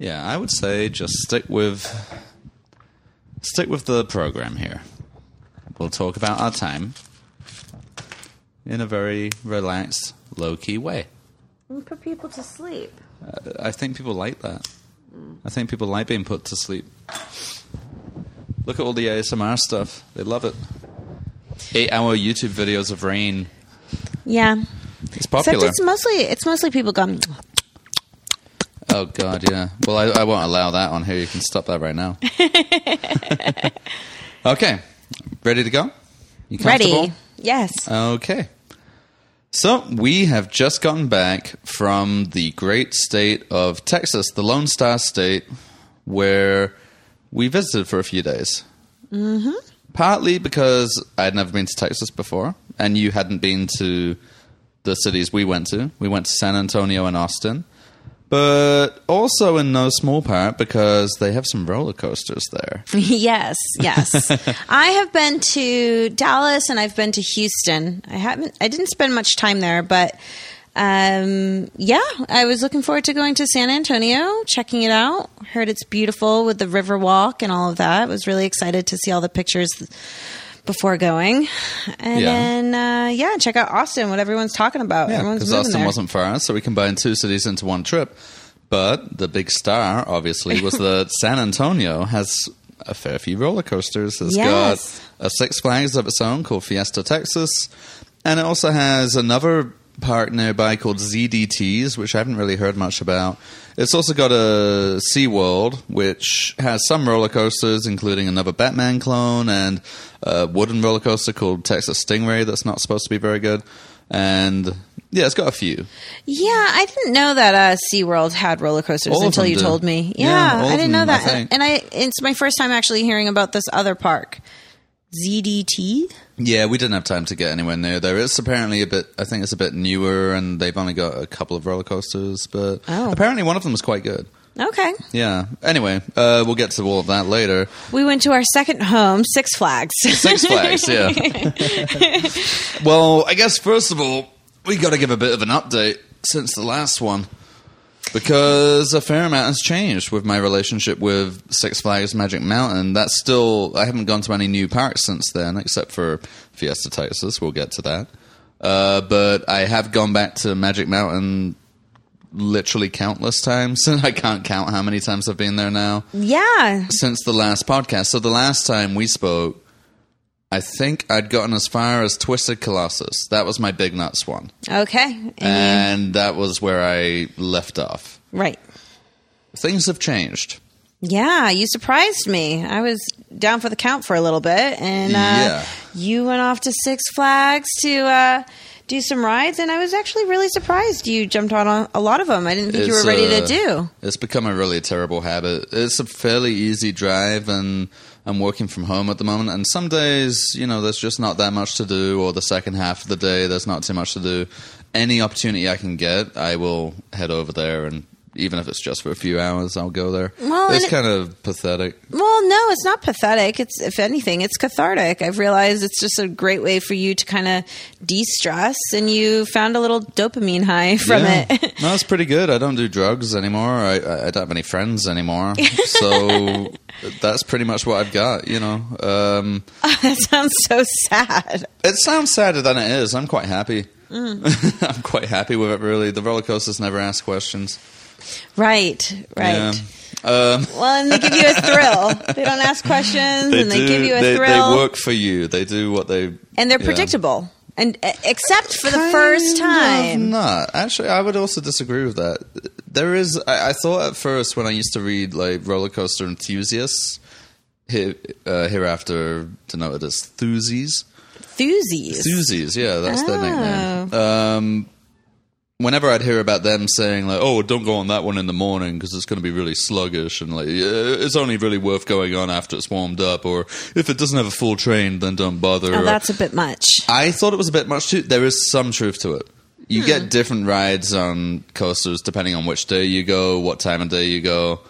Yeah, I would say just stick with stick with the program here. We'll talk about our time in a very relaxed, low key way. And put people to sleep. Uh, I think people like that. Mm. I think people like being put to sleep. Look at all the ASMR stuff. They love it. Eight hour YouTube videos of rain. Yeah. It's popular. Except it's mostly it's mostly people going. Oh god, yeah. Well, I, I won't allow that on here. You can stop that right now. okay, ready to go? You comfortable? Ready? Yes. Okay. So we have just gotten back from the great state of Texas, the Lone Star State, where we visited for a few days. Mm-hmm. Partly because I had never been to Texas before, and you hadn't been to the cities we went to. We went to San Antonio and Austin. But also in no small part because they have some roller coasters there. yes, yes. I have been to Dallas and I've been to Houston. I haven't. I didn't spend much time there, but um, yeah, I was looking forward to going to San Antonio, checking it out. Heard it's beautiful with the river walk and all of that. Was really excited to see all the pictures before going, and Yeah. then uh, yeah, check out Austin. What everyone's talking about. Yeah, because Austin there. wasn't far, so we combined two cities into one trip. But the big star, obviously, was that San Antonio has a fair few roller coasters. It's Yes. got a Six Flags of its own called Fiesta Texas, and it also has another park nearby called ZDTs, which I haven't really heard much about. It's also got a SeaWorld, which has some roller coasters, including another Batman clone and a wooden roller coaster called Texas Stingray that's not supposed to be very good. And yeah, it's got a few. Yeah, I didn't know that uh, SeaWorld had roller coasters All until you do. told me. Yeah, Yeah, I didn't know them, I that. think. and I it's my first time actually hearing about this other park. ZDT? Yeah, we didn't have time to get anywhere near there. It's apparently a bit, I think it's a bit newer and they've only got a couple of roller coasters, but Oh. apparently one of them was quite good. Okay. Yeah. Anyway, uh, we'll get to all of that later. We went to our second home, Six Flags. Six Flags, yeah. well, I guess first of all, we got to give a bit of an update since the last one. Because a fair amount has changed with my relationship with Six Flags Magic Mountain. That's still, I haven't gone to any new parks since then, except for Fiesta Texas. We'll get to that. Uh, but I have gone back to Magic Mountain literally countless times. and I can't count how many times I've been there now yeah. since the last podcast. So the last time we spoke, I think I'd gotten as far as Twisted Colossus. That was my big nuts one. Okay. And And that was where I left off. right. Things have changed. Yeah, you surprised me. I was down for the count for a little bit, and uh, Yeah. you went off to Six Flags to uh, do some rides, and I was actually really surprised you jumped on a, a lot of them. I didn't think you were ready uh, to do. It's become a really terrible habit. It's a fairly easy drive, and I'm working from home at the moment. And some days, you know, there's just not that much to do, or the second half of the day, there's not too much to do. Any opportunity I can get, I will head over there, and even if it's just for a few hours, I'll go there. Well, it's and it- kind of pathetic. Well, no, it's not pathetic. It's if anything, it's cathartic. I've realized it's just a great way for you to kind of de-stress, and you found a little dopamine high from Yeah. it. no, it's pretty good. I don't do drugs anymore. I, I don't have any friends anymore. So that's pretty much what I've got, you know. Um, that sounds so sad. it sounds sadder than it is. I'm quite happy. Mm. I'm quite happy with it, really. The roller coasters never ask questions. Right, right. Yeah. Um, Well, and they give you a thrill. They don't ask questions, and they do- give you a they, thrill, They work for you. They do what they. and they're yeah. predictable. And uh, except for the Kind first of time, Not actually. I would also disagree with that. There is. I, I thought at first when I used to read like roller coaster enthusiasts, here, uh, hereafter denoted as thusies. Thusies. Thusies, yeah, that's their Oh. nickname. Um, whenever I'd hear about them saying like, "Oh, don't go on that one in the morning because it's going to be really sluggish," and like, it's only really worth going on after it's warmed up, or if it doesn't have a full train, then don't bother. Oh, or- that's a bit much. I thought it was a bit much too. There is some truth to it. You Hmm. get different rides on coasters depending on which day you go, what time of day you go.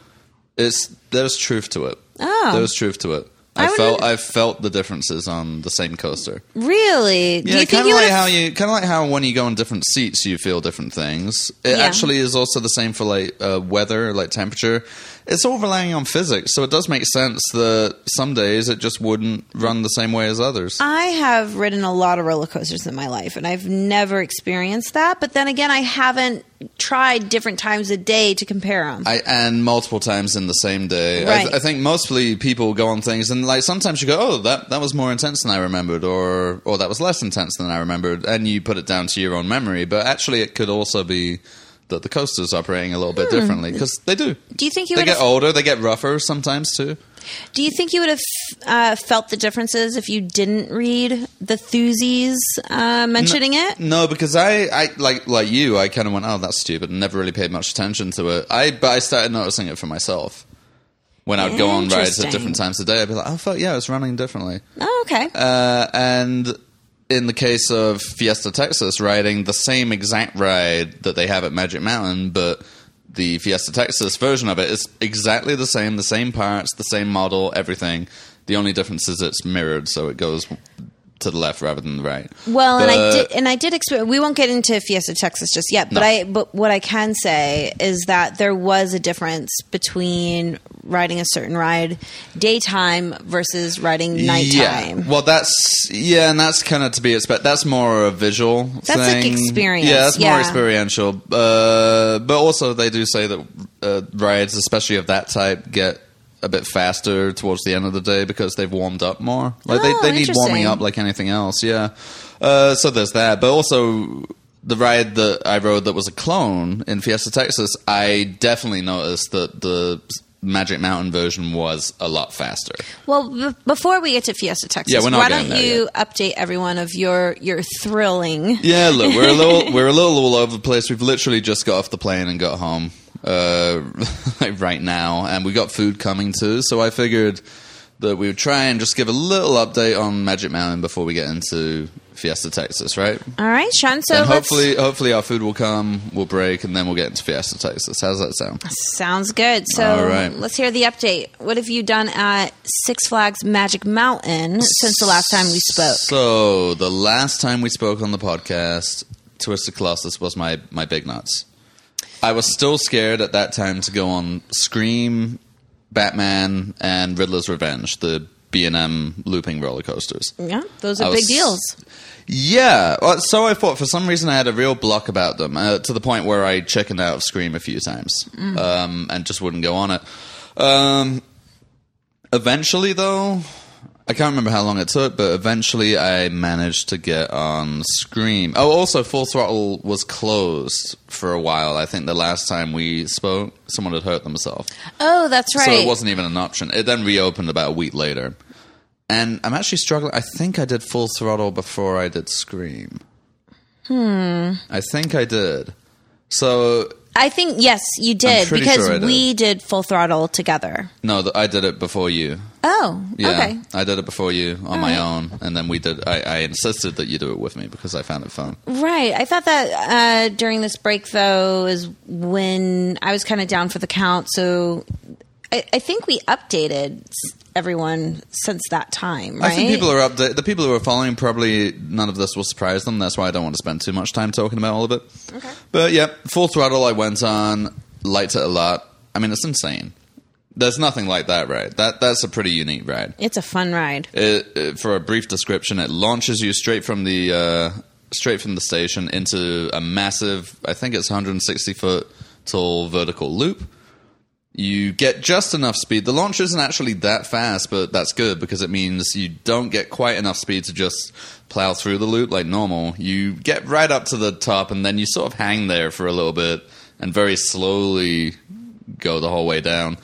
It's there's truth to it. Oh. There's truth to it. I I, felt I felt the differences on the same coaster. Really? Do Yeah, you kind of like how you kind of like how when you go on different seats, you feel different things. It Yeah. actually is also the same for like uh, weather, like temperature. It's all relying on physics, so it does make sense that some days it just wouldn't run the same way as others. I have ridden a lot of roller coasters in my life, and I've never experienced that. But then again, I haven't tried different times a day to compare them. I, and multiple times in the same day. I, Right. th- I think mostly people go on things and like sometimes you go, oh, that that was more intense than I remembered, or or that was less intense than I remembered, and you put it down to your own memory. But actually, it could also be that the coaster's operating a little bit differently because they do. do you think you They get older, they get rougher sometimes too. Do you think you would have uh, felt the differences if you didn't read the Thusies uh, mentioning it? No, because I, I like like you, I kind of went, oh, that's stupid, and never really paid much attention to it. I but I started noticing it for myself when I'd go on rides at different times of day. I'd be like, oh, fuck yeah, it's running differently. Oh, okay. Uh, and in the case of Fiesta Texas, riding the same exact ride that they have at Magic Mountain, but the Fiesta Texas version of it is exactly the same, the same parts, the same model, everything. The only difference is it's mirrored, so it goes to the left rather than the right. Well, and I did, and I did experience. We won't get into Fiesta Texas just yet, but No. I, but what I can say is that there was a difference between riding a certain ride daytime versus riding nighttime. Yeah. Well, that's yeah, and that's kind of to be expected. That's more a visual. That's like experience, Yeah, that's yeah. more experiential. Uh, but also, they do say that uh, rides, especially of that type, get a bit faster towards the end of the day because they've warmed up more. Like Oh, they, they need warming up like anything else. Yeah. Uh, so there's that. But also. The ride that I rode that was a clone in Fiesta Texas, I definitely noticed that the Magic Mountain version was a lot faster. Well, b- before we get to Fiesta Texas, Yeah, why don't you update everyone of your your thrilling? Yeah, look, we're a little we're a little all over the place. We've literally just got off the plane and got home uh, right now, and we got food coming too. So I figured that we would try and just give a little update on Magic Mountain before we get into Fiesta Texas, right? All right, Sean. So hopefully, hopefully our food will come, we'll break, and then we'll get into Fiesta Texas. How's that sound? Sounds good. So All right. let's hear the update. What have you done at Six Flags Magic Mountain since the last time we spoke? So the last time we spoke on the podcast, Twisted Colossus was my my big nuts. I was still scared at that time to go on Scream, Batman, and Riddler's Revenge, the B and M looping roller coasters. Yeah, those I are was- big deals. Yeah, well, so I thought for some reason I had a real block about them uh, to the point where I chickened out of Scream a few times um, and just wouldn't go on it. Um, eventually, though, I can't remember how long it took, but eventually I managed to get on Scream. Oh, also, Full Throttle was closed for a while. I think the last time we spoke, someone had hurt themselves. Oh, that's right. So it wasn't even an option. It then reopened about a week later. And I'm actually struggling. I think I did Full Throttle before I did Scream. Hmm. I think I did. So, I think yes, you did pretty because sure I did. we did Full Throttle together. no, th- I did it before you. Oh, Yeah. okay. I did it before you on my own. And then we did, I, I insisted that you do it with me because I found it fun. Right. I thought that uh, during this break, though, is when I was kind of down for the count. So I, I think we updated everyone since that time, right? I think people are updated. The people who are following probably none of this will surprise them. That's why I don't want to spend too much time talking about all of it. Okay. But yeah, full throttle. I went on, liked it a lot. I mean, it's insane. There's nothing like that ride. That that's a pretty unique ride. It's a fun ride. It, it- for a brief description, it launches you straight from the uh, straight from the station into a massive. I think it's 160 foot tall vertical loop. You get just enough speed. The launch isn't actually that fast, but that's good because it means you don't get quite enough speed to just plow through the loop like normal. You get right up to the top and then you sort of hang there for a little bit and very slowly go the whole way down.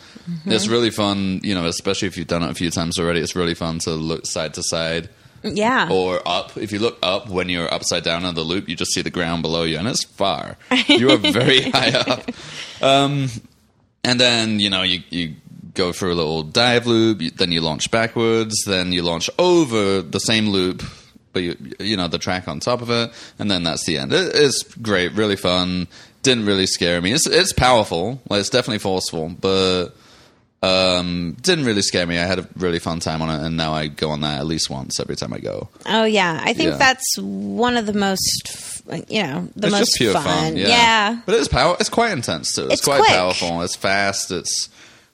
It's really fun, you know, especially if you've done it a few times already. It's really fun to look side to side Yeah. or up. If you look up when you're upside down on the loop, you just see the ground below you, and it's far. You are very high up. Um, and then you know you you go through a little dive loop, you, then you launch backwards, then you launch over the same loop, but you you know the track on top of it, and then that's the end. It, it's great, really fun. Didn't really scare me. It's it's powerful, like it's definitely forceful, but Um, didn't really scare me. I had a really fun time on it, and now I go on that at least once every time I go. Oh yeah, I think Yeah. that's one of the most, you know, the it's most just pure fun. yeah. but it's power. It's quite intense too. It's, It's quite quick. powerful. It's fast. It's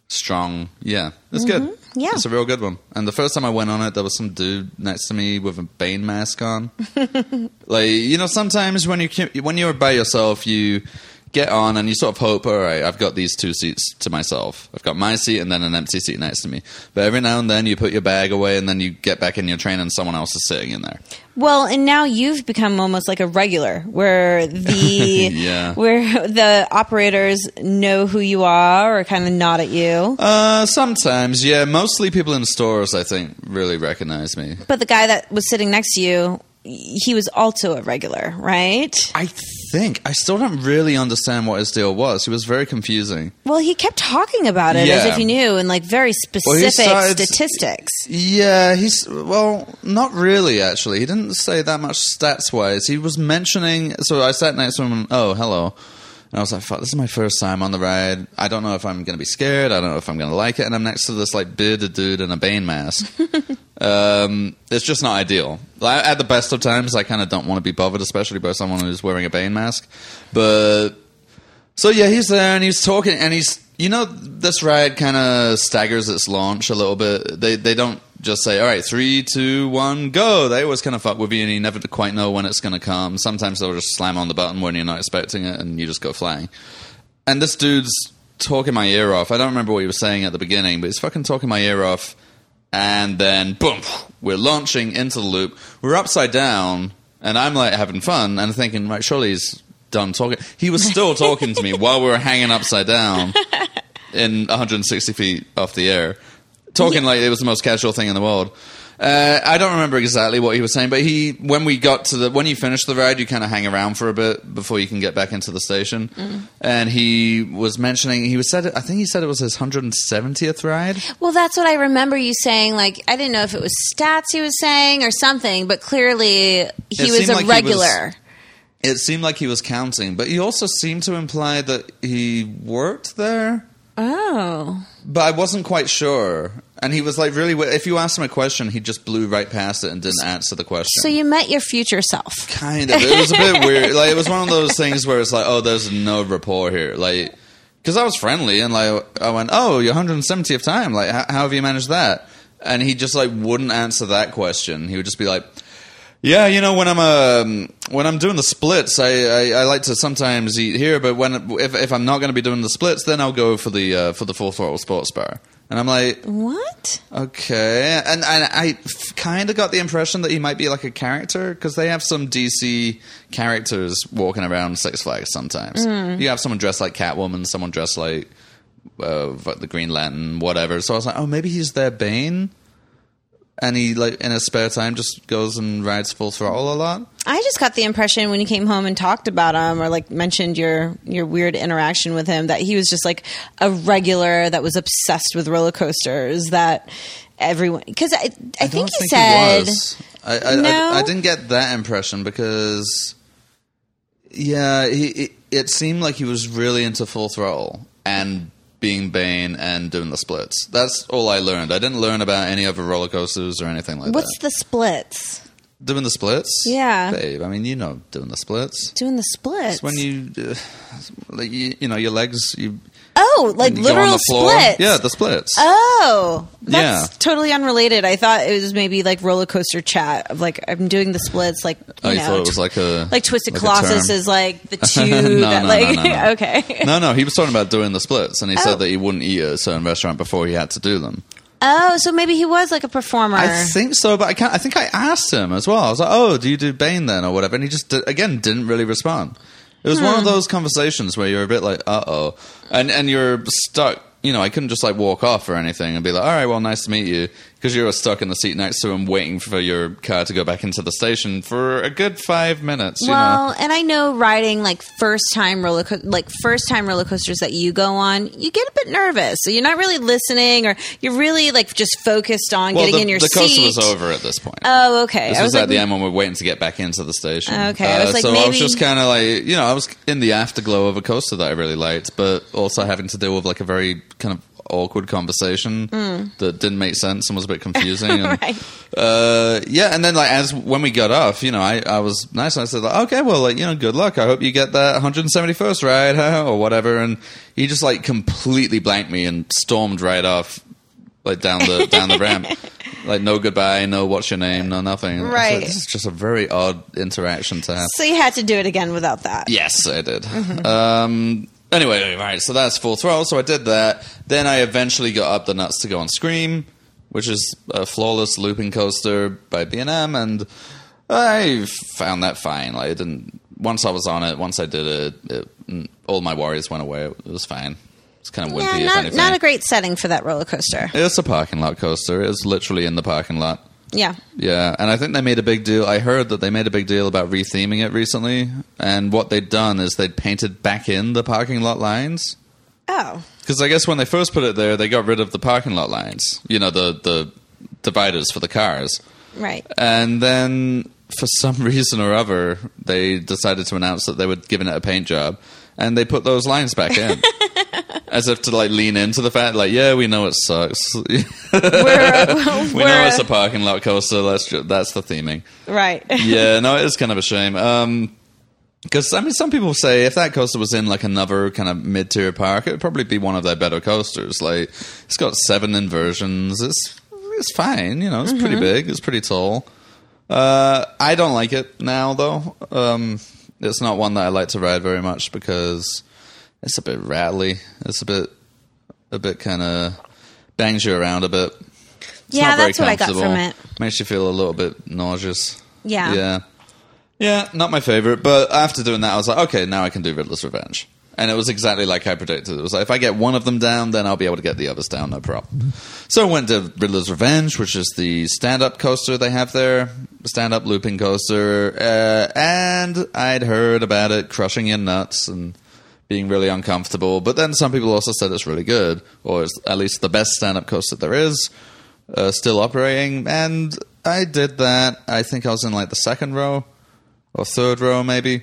strong. Yeah, it's good. Mm-hmm. Yeah. it's a real good one. And the first time I went on it, there was some dude next to me with a Bane mask on. like you know, sometimes when you when you're by yourself, you get on and you sort of hope, all right, I've got these two seats to myself. I've got my seat and then an empty seat next to me. But every now and then you put your bag away and then you get back in your train and someone else is sitting in there. Well, and now you've become almost like a regular, where the Yeah. where the operators know who you are or kind of nod at you. Uh, sometimes, yeah. Mostly people in stores, I think, really recognize me. But the guy that was sitting next to you, he was also a regular, right? I think I still don't really understand what his deal was. He was very confusing. Well, he kept talking about it as if he knew and like very Well, specific started- statistics. Yeah, he's well, not really. Actually, he didn't say that much stats wise. He was mentioning. So I sat next to him. and, Oh, hello. And I was like, "Fuck, this is my first time on the ride. I don't know if I'm going to be scared. I don't know if I'm going to like it." And I'm next to this like bearded dude in a Bane mask. um, it's just not ideal. Like, at the best of times, I kind of don't want to be bothered, especially by someone who's wearing a Bane mask. But so yeah, he's there and he's talking and he's you know this ride kind of staggers its launch a little bit. They they don't just say all right three two one go. They always kind of fuck with you and you never quite know when it's going to come. Sometimes they'll just slam on the button when you're not expecting it and you just go flying. And this dude's talking my ear off. I don't remember what he was saying at the beginning, but he's fucking talking my ear off. And then boom, we're launching into the loop. We're upside down, and I'm like having fun and thinking, right, surely he's done talking. He was still talking to me while we were hanging upside down in 160 feet off the air, talking like it was the most casual thing in the world. Uh, I don't remember exactly what he was saying, but he when we got to the when you finish the ride, you kind of hang around for a bit before you can get back into the station. And he was mentioning he was said I think he said it was his 170th ride. Well, that's what I remember you saying. Like, I didn't know if it was stats he was saying or something, but clearly he It was a like he was- regular. It seemed like he was counting, but he also seemed to imply that he worked there. Oh. But I wasn't quite sure. And he was like, really, if you asked him a question, he just blew right past it and didn't answer the question. So you met your future self. kind of. It was a bit weird. Like, it was one of those things where it's like, oh, there's no rapport here. Like, because I was friendly and like, I went, oh, your 170th time. Like, how, how have you managed that? And he just like wouldn't answer that question. He would just be like, yeah, you know, when I'm um, when I'm doing the splits, I, I, I like to sometimes eat here, but when if, if I'm not going to be doing the splits, then I'll go for the uh, for the full throttle sports bar. And I'm like, What? Okay, and and I kind of got the impression that he might be like a character because they have some DC characters walking around Six Flags sometimes. You have someone dressed like Catwoman, someone dressed like uh, the Green Lantern, whatever. So I was like, oh, maybe he's their Bane, and he like in his spare time just goes and rides full throttle a lot. I just got the impression when you came home and talked about him or like mentioned your your weird interaction with him that he was just like a regular that was obsessed with roller coasters that everyone because I, I, think don't he think said was. I, I, No? I, I didn't get that impression because, yeah, he, it, it seemed like he was really into full throttle and being Bane and doing the splits. That's all I learned. I didn't learn about any other roller coasters or anything like that. what's that. the splits? Doing the splits? Yeah. Babe, I mean, you know doing the splits. Doing the splits. It's when you, uh, like, you, you know, your legs, you, oh, like you go on literal splits. Yeah, the splits. Oh, that's Yeah. totally unrelated. I thought it was maybe like roller coaster chat of like I'm doing the splits, like you oh, you know, thought it was like a like Twisted like Colossus is like the two No, that no, like no, no, okay. no, no, he was talking about doing the splits, and he Oh. said that he wouldn't eat at a certain restaurant before he had to do them. Oh, so maybe he was like a performer. I think so, but I can't. I think I asked him as well. I was like, "Oh, do you do Bane then, or whatever?" And he just again didn't really respond. It was one of those conversations where you're a bit like, "Uh oh," and and you're stuck. You know, I couldn't just like walk off or anything and be like, "All right, well, nice to meet you," because you were stuck in the seat next to him, waiting for your car to go back into the station for a good five minutes. You know, well, and I know riding like first time roller co- like first time roller coasters that you go on, you get a bit nervous. So you're not really listening, or you're really like just focused on well, getting the, in your the coaster seat. was over at this point. Oh, okay. This I was, was at the end when we're waiting to get back into the station. Okay, I was Uh, like, so I was just kind of like, you know, I was in the afterglow of a coaster that I really liked, but also having to deal with like a very kind of awkward conversation that didn't make sense and was a bit confusing. And, Right. uh, yeah, and then like as when we got off, you know, I, I was nice and I said, like, okay, well, like you know, good luck. I hope you get that 171st ride or whatever. And he just like completely blanked me and stormed right off, like down the down the ramp. Like no goodbye, no what's your name, no nothing. I was like, Right. this is just a very odd interaction to have. So you had to do it again without that. Yes, I did. Um, anyway, right. So that's full throttle. So I did that. Then I eventually got up the nuts to go on Scream, which is a floorless looping coaster by B and M, and I found that fine. Like, it didn't. Once I was on it, once I did it, it all my worries went away. It was fine. It's kind of wimpy, Yeah, not not a great setting for that roller coaster. it's a parking lot coaster. It's literally in the parking lot. Yeah. Yeah, and I think they made a big deal. I heard that they made a big deal about retheming it recently, and what they'd done is they'd painted back in the parking lot lines. Oh. Because I guess when they first put it there, they got rid of the parking lot lines. You know, the the dividers for the cars, Right. and then for some reason or other, they decided to announce that they were giving it a paint job, and they put those lines back in. As if to like lean into the fact, like, yeah, we know it sucks. we We're, know we're- it's a parking lot coaster. That's ju- that's the theming right. yeah, no, it is kind of a shame. Um 'cause because I mean, some people say if that coaster was in like another kind of mid-tier park, it would probably be one of their better coasters. Like it's got seven inversions. It's it's fine. You know, it's pretty big. It's pretty tall. Uh, I don't like it now though. Um, it's not one that I like to ride very much because it's a bit rattly. It's a bit a bit kind of bangs you around a bit. It's Yeah, that's what I got from it. Makes you feel a little bit nauseous. Yeah. Yeah. Yeah, not my favorite. But after doing that, I was like, okay, now I can do Riddler's Revenge. And it was exactly like I predicted. It was like, if I get one of them down, then I'll be able to get the others down, no problem. So I went to Riddler's Revenge, which is the stand up coaster they have there, stand up looping coaster. Uh, and I'd heard about it crushing your nuts and being really uncomfortable. But then some people also said it's really good, or it's at least the best stand up coaster there is uh, still operating, and I did that. I think I was in like the second row or third row, maybe.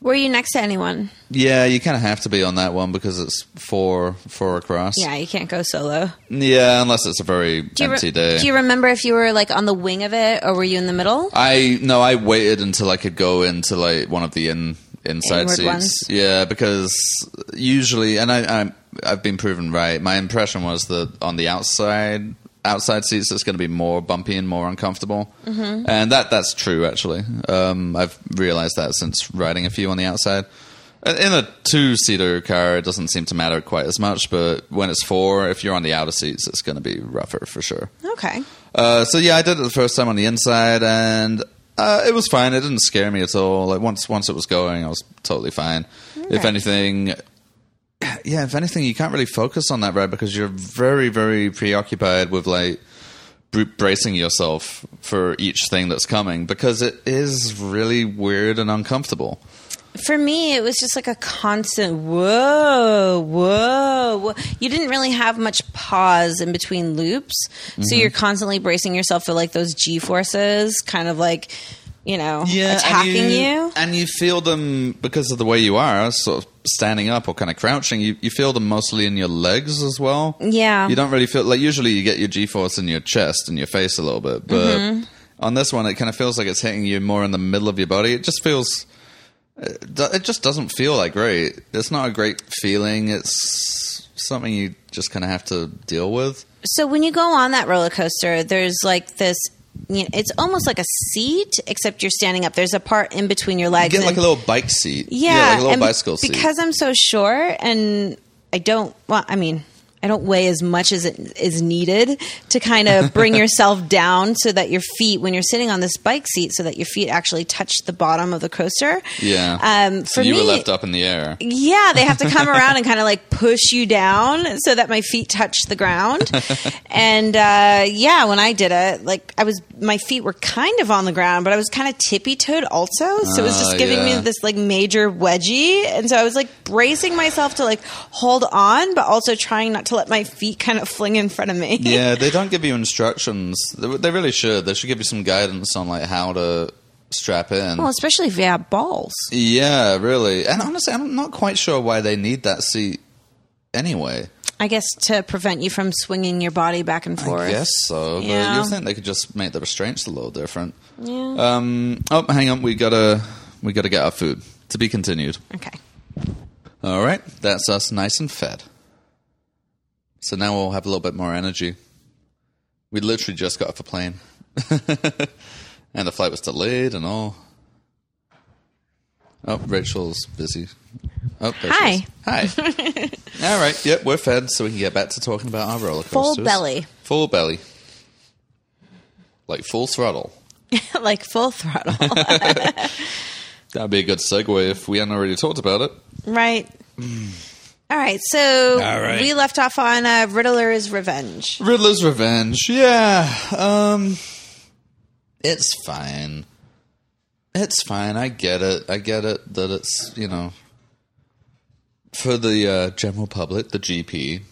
Were you next to anyone? Yeah, you kind of have to be on that one because it's four four across. Yeah, you can't go solo. yeah, unless it's a very Do you, re- empty day. do you remember if you were like on the wing of it or were you in the middle? I no, I waited until I could go into like one of the in inside Inward seats. ones? Yeah, because usually, and I, I I've been proven right. My impression was that on the outside outside seats, it's going to be more bumpy and more uncomfortable, mm-hmm. and that that's true actually. Um, I've realized that since riding a few on the outside. In a two seater car, it doesn't seem to matter quite as much, but when it's four, if you're on the outer seats, it's going to be rougher for sure. Okay. Uh, so yeah, I did it the first time on the inside, and uh, it was fine. It didn't scare me at all. Like once once it was going, I was totally fine. If anything, yeah, if anything, you can't really focus on that ride because you're very very preoccupied with like bracing yourself for each thing that's coming because it is really weird and uncomfortable. For me, it was just like a constant whoa, whoa, whoa. You didn't really have much pause in between loops. Mm-hmm. So you're constantly bracing yourself for like those G forces, kind of like, you know, yeah, attacking and you. and you feel them because of the way you are, sort of standing up or kind of crouching. You you feel them mostly in your legs as well. Yeah. you don't really feel like usually you get your G force in your chest and your face a little bit, but Mm-hmm. on this one it kind of feels like it's hitting you more in the middle of your body. It just feels. It it just doesn't feel like great. It's not a great feeling. It's something you just kind of have to deal with. So when you go on that roller coaster, there's like this. You know, it's almost like a seat, except you're standing up. There's a part in between your You legs. get like and- a little bike seat. Yeah, like a little bicycle seat. Because I'm so short and I don't. Well, I mean, I don't weigh as much as it is needed to kind of bring yourself down so that your feet, when you're sitting on this bike seat, so that your feet actually touch the bottom of the coaster. yeah. Um, so you me, were left up in the air. yeah, they have to come around and kind of like push you down so that my feet touch the ground. and uh, yeah, when I did it, like I was, my feet were kind of on the ground, but I was kind of tippy toed also. So it was just Ah, giving yeah. me this like major wedgie. And so I was like bracing myself to like hold on, but also trying not to let my feet kind of fling in front of me. yeah, they don't give you instructions. They, they really should. They should give you some guidance on like how to strap in. Well, especially if you have balls. yeah, really. And honestly, I'm not quite sure why they need that seat anyway. I guess to prevent you from swinging your body back and forth. I guess so. Yeah. But you'd think they could just make the restraints a little different. Yeah. Um, oh, hang on. We gotta we gotta get our food to be continued. okay. All right, that's us nice and fed. So now we'll have a little bit more energy. We literally just got off a plane, and the flight was delayed and all. Oh, Rachel's busy. Oh, there she Hi. is. Hi. all right. Yep, we're fed, so we can get back to talking about our roller coasters. Full belly. Full belly. Like full throttle. like full throttle. That'd be a good segue if we hadn't already talked about it. right. Mm. All right. So All right. we left off on uh, Riddler's Revenge. Riddler's Revenge. Yeah. Um it's fine. It's fine. I get it. I get it that it's, you know, for the uh, general public, the GP.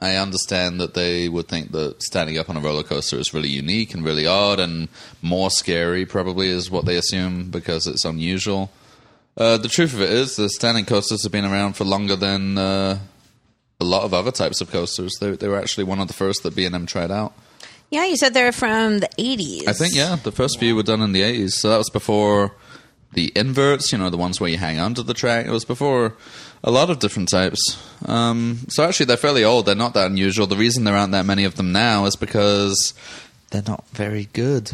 I understand that they would think that standing up on a roller coaster is really unique and really odd and more scary, probably, is what they assume because it's unusual. Uh, the truth of it is, the standing coasters have been around for longer than uh, a lot of other types of coasters. They, they were actually one of the first that B&M tried out. Yeah, you said they're from the 80s. I think, yeah, the first few were done in the 80s. So that was before the inverts, you know, the ones where you hang onto the track. It was before a lot of different types. Um, so actually, they're fairly old. They're not that unusual. The reason there aren't that many of them now is because they're not very good.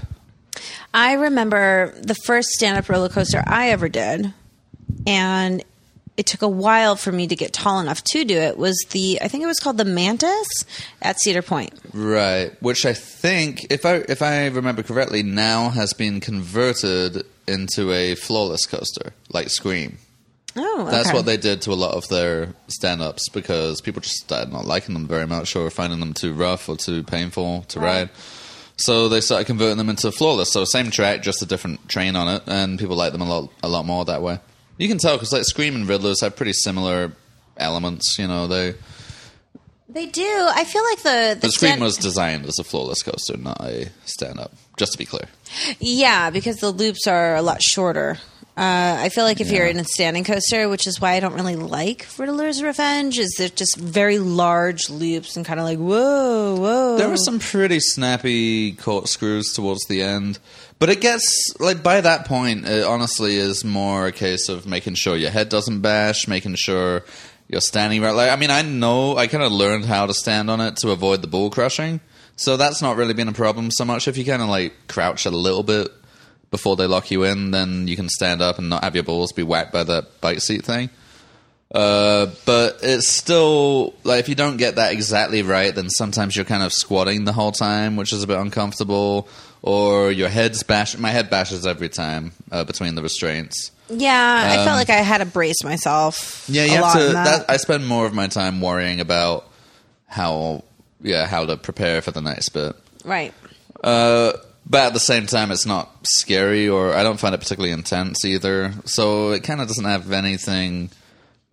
I remember the first stand up roller coaster I ever did, and it took a while for me to get tall enough to do it. Was the I think it was called the Mantis at Cedar Point. Right, which I think, if I if I remember correctly, now has been converted into a floorless coaster, like Scream. Oh, okay. That's what they did to a lot of their stand-ups because people just started not liking them very much or finding them too rough or too painful to Right. ride. So they started converting them into floorless. So same track, just a different train on it, and people like them a lot, a lot more that way. You can tell because like Scream and Riddlers have pretty similar elements. You know, they They do. I feel like the the the Scream stand- was designed as a floorless coaster, not a stand-up. Just to be clear. yeah because the loops are a lot shorter. Uh, I feel like if you're in a standing coaster, which is why I don't really like Riddler's Revenge, is they're just very large loops and kind of like whoa, whoa. There were some pretty snappy corkscrews towards the end, but it gets like by that point, it honestly is more a case of making sure your head doesn't bash, making sure you're standing right. Like, I mean, I know I kind of learned how to stand on it to avoid the ball crushing, so that's not really been a problem so much. If you kind of like crouch a little bit before they lock you in, then you can stand up and not have your balls be whacked by that bike seat thing. Uh, but it's still like if you don't get that exactly right, then sometimes you're kind of squatting the whole time, which is a bit uncomfortable. Or your head's bash. My head bashes every time uh, between the restraints. yeah, I felt like I had to brace myself. Um, Yeah, you a have lot to. in That. I spend more of my time worrying about how, yeah, how to prepare for the next bit. right. Uh, but at the same time, it's not scary, or I don't find it particularly intense either. So it kind of doesn't have anything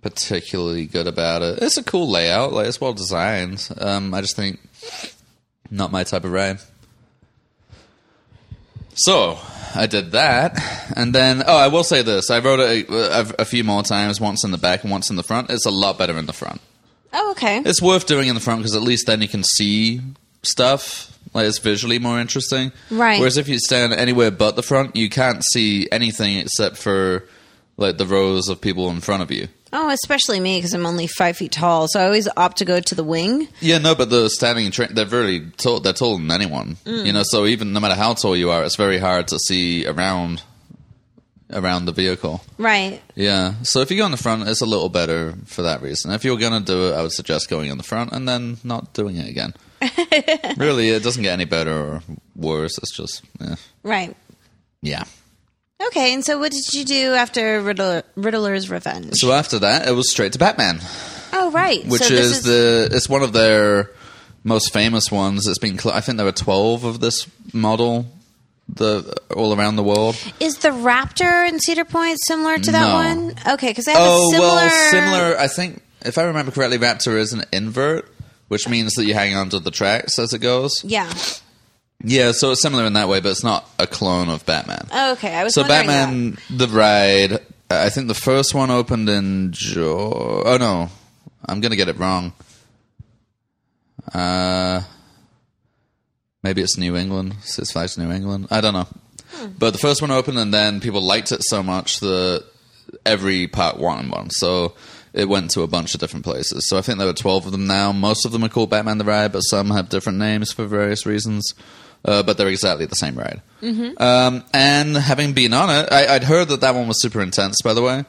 particularly good about it. It's a cool layout, like it's well designed. Um, I just think not my type of ride. So I did that, and then oh, I will say this: I rode it a, a, a few more times, once in the back and once in the front. It's a lot better in the front. Oh, okay. It's worth doing in the front because at least then you can see stuff. Like it's visually more interesting. Right. Whereas if you stand anywhere but the front, you can't see anything except for like the rows of people in front of you. Oh, especially me because I'm only five feet tall, so I always opt to go to the wing. Yeah, no, but the standing train, they're very tall. They're taller than anyone. You know, so even no matter how tall you are, it's very hard to see around around the vehicle. Right. Yeah. So if you go in the front, it's a little better for that reason. If you're going to do it, I would suggest going in the front and then not doing it again. really, it doesn't get any better or worse. It's just, eh. Right. yeah. Okay, and so what did you do after Riddler, Riddler's Revenge? So after that, it was straight to Batman, oh, right. which so this is, the it's one of their most famous ones. It's been, I think there were twelve of this model, the all around the world. Is the Raptor in Cedar Point similar to that No. one? Okay, because I have Oh a similar. well, similar. I think if I remember correctly, Raptor is an invert, which means that you hang onto the tracks as it goes. Yeah. Yeah, so it's similar in that way, but it's not a clone of Batman. Oh, okay, I was so Batman, the ride. I think the first one opened in jo- Oh no, I'm gonna get it wrong. Uh, maybe it's New England. Six Flags New England. I don't know. But the first one opened, and then people liked it so much that every part wanted one. So it went to a bunch of different places. So I think there are 12 of them now. Most of them are called Batman the Ride, but some have different names for various reasons. Uh, but they're exactly the same ride. Um, and having been on it, I, I'd heard that that one was super intense, by the way.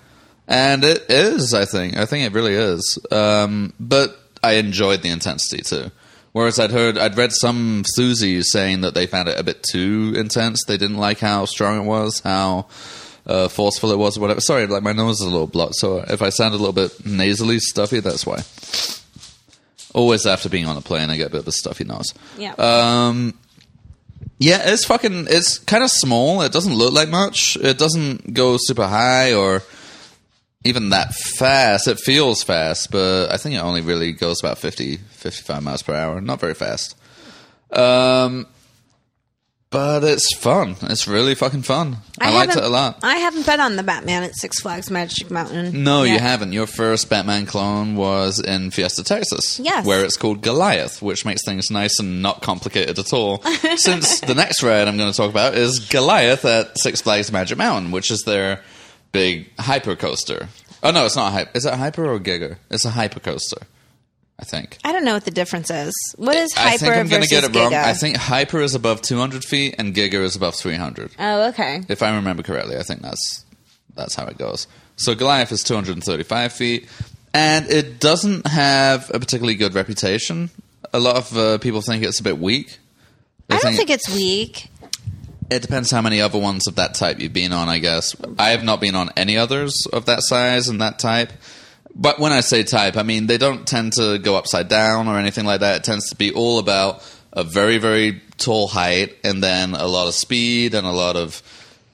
And it is, I think. I think it really is. Um, but I enjoyed the intensity too. Whereas I'd heard, I'd read some Thusies saying that they found it a bit too intense. They didn't like how strong it was, how uh, forceful it was, or whatever. Sorry, like my nose is a little blocked, so if I sound a little bit nasally stuffy, that's why. Always after being on a plane, I get a bit of a stuffy nose. Yeah. Um, yeah, it's fucking. It's kind of small. It doesn't look like much. It doesn't go super high or even that fast. It feels fast, but I think it only really goes about 50, 55 miles per hour. Not very fast. Um, but it's fun. It's really fucking fun. I, liked it a lot. I haven't been on the Batman at Six Flags Magic Mountain. No, you haven't. Your first Batman clone was in Fiesta, Texas. Yes. Where it's called Goliath, which makes things nice and not complicated at all. Since the next ride I'm going to talk about is Goliath at Six Flags Magic Mountain, which is their big hyper coaster. Oh, no, it's not a hyper. Is it a hyper or giga? It's a hyper coaster, I think. I don't know what the difference is. What is hyper I think I'm versus get it wrong. giga? I think hyper is above 200 feet and giga is above 300. Oh, okay. If I remember correctly, I think that's that's how it goes. So Goliath is 235 feet, and it doesn't have a particularly good reputation. A lot of uh, people think it's a bit weak. They I don't think it's weak. it depends how many other ones of that type you've been on. I guess I have not been on any others of that size and that type. But when I say type, I mean they don't tend to go upside down or anything like that. It tends to be all about a very, very tall height and then a lot of speed and a lot of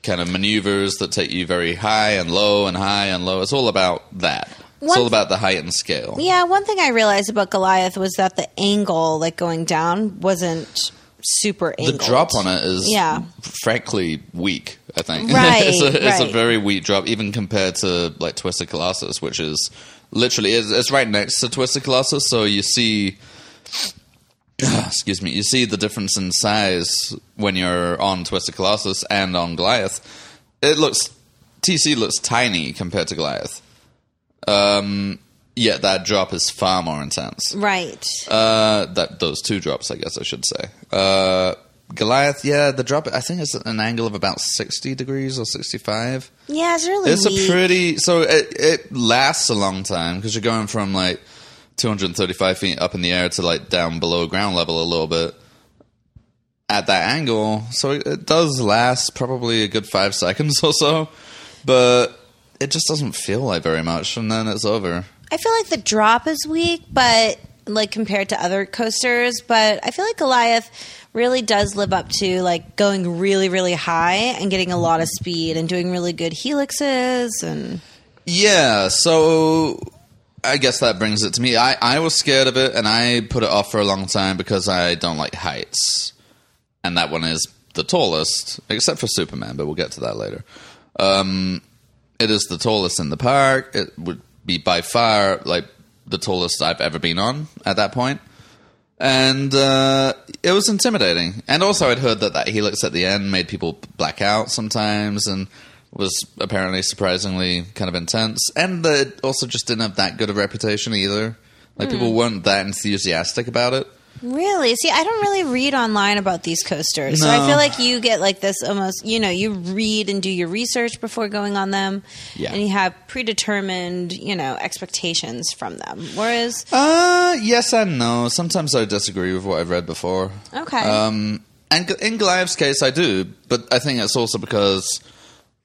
kind of maneuvers that take you very high and low and high and low. It's all about that. It's all about the height and scale. Yeah, one thing I realized about Goliath was that the angle, like going down, wasn't super angled. The drop on it is, Yeah. frankly, weak. I think Right, it's, a, it's a very weak drop, even compared to like Twisted Colossus, which is literally it's, it's right next to Twisted Colossus. So you see, excuse me, you see the difference in size when you're on Twisted Colossus and on Goliath. It looks TC looks tiny compared to Goliath. Um, yet that drop is far more intense. Right. Uh, that those two drops, I guess I should say. Uh, Goliath, yeah, the drop. I think it's at an angle of about sixty degrees or sixty-five. yeah, it's really It's weak. a pretty. So it it lasts a long time because you're going from like two hundred and thirty-five feet up in the air to like down below ground level a little bit at that angle. So it, it does last probably a good five seconds or so, but it just doesn't feel like very much, and then it's over. I feel like the drop is weak, but like compared to other coasters, but I feel like Goliath really does live up to like going really, really high and getting a lot of speed and doing really good helixes and Yeah, so I guess that brings it to me. I, I was scared of it and I put it off for a long time because I don't like heights. And that one is the tallest, except for Superman, but we'll get to that later. Um, it is the tallest in the park. It would be by far like the tallest I've ever been on at that point. And uh, it was intimidating. And also, I'd heard that that helix at the end made people black out sometimes and was apparently surprisingly kind of intense. And that it also just didn't have that good a reputation either. Like, people weren't that enthusiastic about it. Really? See, I don't really read online about these coasters. So I feel like you get like this almost, you know, you read and do your research before going on them. Yeah. And you have predetermined, you know, expectations from them. Whereas, Uh, yes and no. Sometimes I disagree with what I've read before. okay. Um, and in Goliath's case, I do, but I think it's also because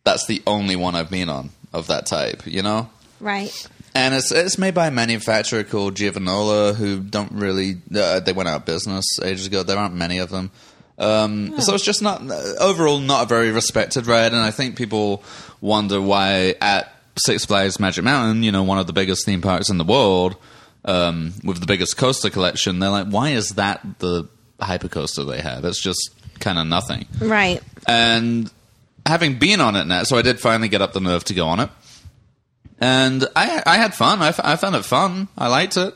that's the only one I've been on of that type, you know? right. And it's it's made by a manufacturer called Giovanola, who don't really uh, they went out of business ages ago. There aren't many of them, um, so it's just not overall not a very respected ride. And I think people wonder why at Six Flags Magic Mountain, you know, one of the biggest theme parks in the world, um, with the biggest coaster collection, they're like, why is that the hypercoaster they have? It's just kind of nothing. Right. And having been on it now, so I did finally get up the nerve to go on it. And I, I had fun. I, f- I found it fun. I liked it.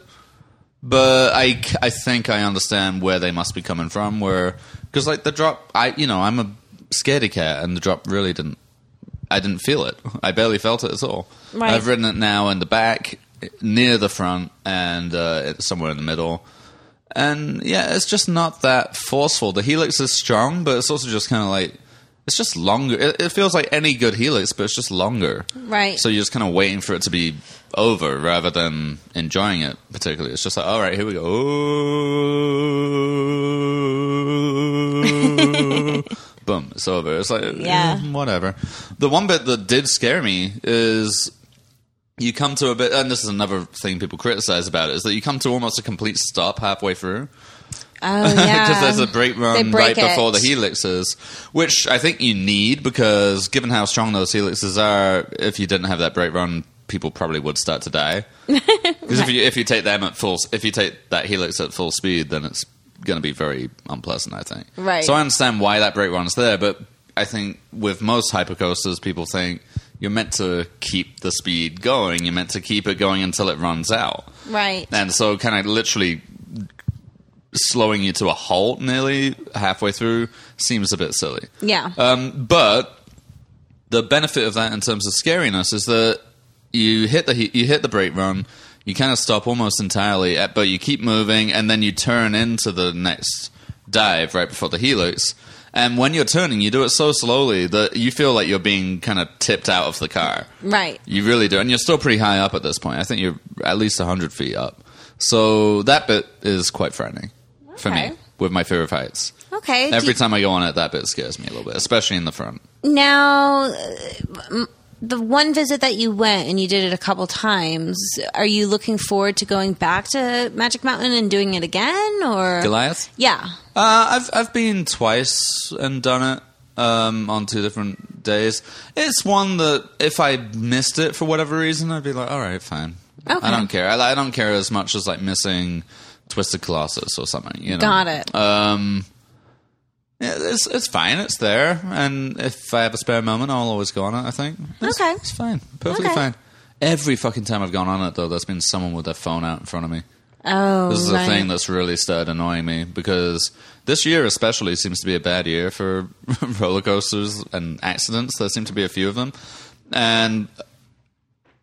but I I think I understand where they must be coming from. Where because like the drop, I you know I'm a scaredy cat, and the drop really didn't. I didn't feel it. I barely felt it at all. Right. I've ridden it now in the back, near the front, and uh, somewhere in the middle. And yeah, it's just not that forceful. The helix is strong, but it's also just kind of like it's just longer. It, it feels like any good helix, but it's just longer. Right. So you're just kind of waiting for it to be over rather than enjoying it particularly. It's just like, all right, here we go. Boom, it's over. It's like, Yeah. eh, whatever. The one bit that did scare me is you come to a bit, and this is another thing people criticize about it, is that you come to almost a complete stop halfway through. Oh yeah. Because there's a brake run break right before the helixes, which I think you need because given how strong those helixes are, if you didn't have that brake run, people probably would start to die. Because if you if you take them at full, if you take that helix at full speed, then it's going to be very unpleasant. I think. Right. So I understand why that brake run's there, but I think with most hypercoasters, people think you're meant to keep the speed going. You're meant to keep it going until it runs out. Right. And so, kind of literally slowing you to a halt nearly halfway through seems a bit silly. Yeah. Um, but the benefit of that in terms of scariness is that you hit the you hit the brake run, you kind of stop almost entirely, uh, but you keep moving, and then you turn into the next dive right before the helix. And when you're turning, you do it so slowly that you feel like you're being kind of tipped out of the car. right. You really do, and you're still pretty high up at this point. I think you're at least hundred feet up. So that bit is quite frightening for Okay. me with my of heights. Okay. Every you- time I go on it, that bit scares me a little bit, especially in the front. Now, uh, the one visit that you went and you did it a couple times, are you looking forward to going back to Magic Mountain and doing it again, or Goliath? Yeah. Uh, I've I've been twice and done it um, on two different days. It's one that if I missed it for whatever reason, I'd be like, all right, fine. Okay. I don't care. I, I don't care as much as like missing Twisted Colossus or something. You know? Got it. Um, yeah, it's it's fine. It's there, and if I have a spare moment, I'll always go on it. I think. It's, Okay. it's fine. Perfectly Okay. fine. Every fucking time I've gone on it, though, there's been someone with their phone out in front of me. Oh, This is the right. thing that's really started annoying me because this year, especially, seems to be a bad year for roller coasters and accidents. There seem to be a few of them, and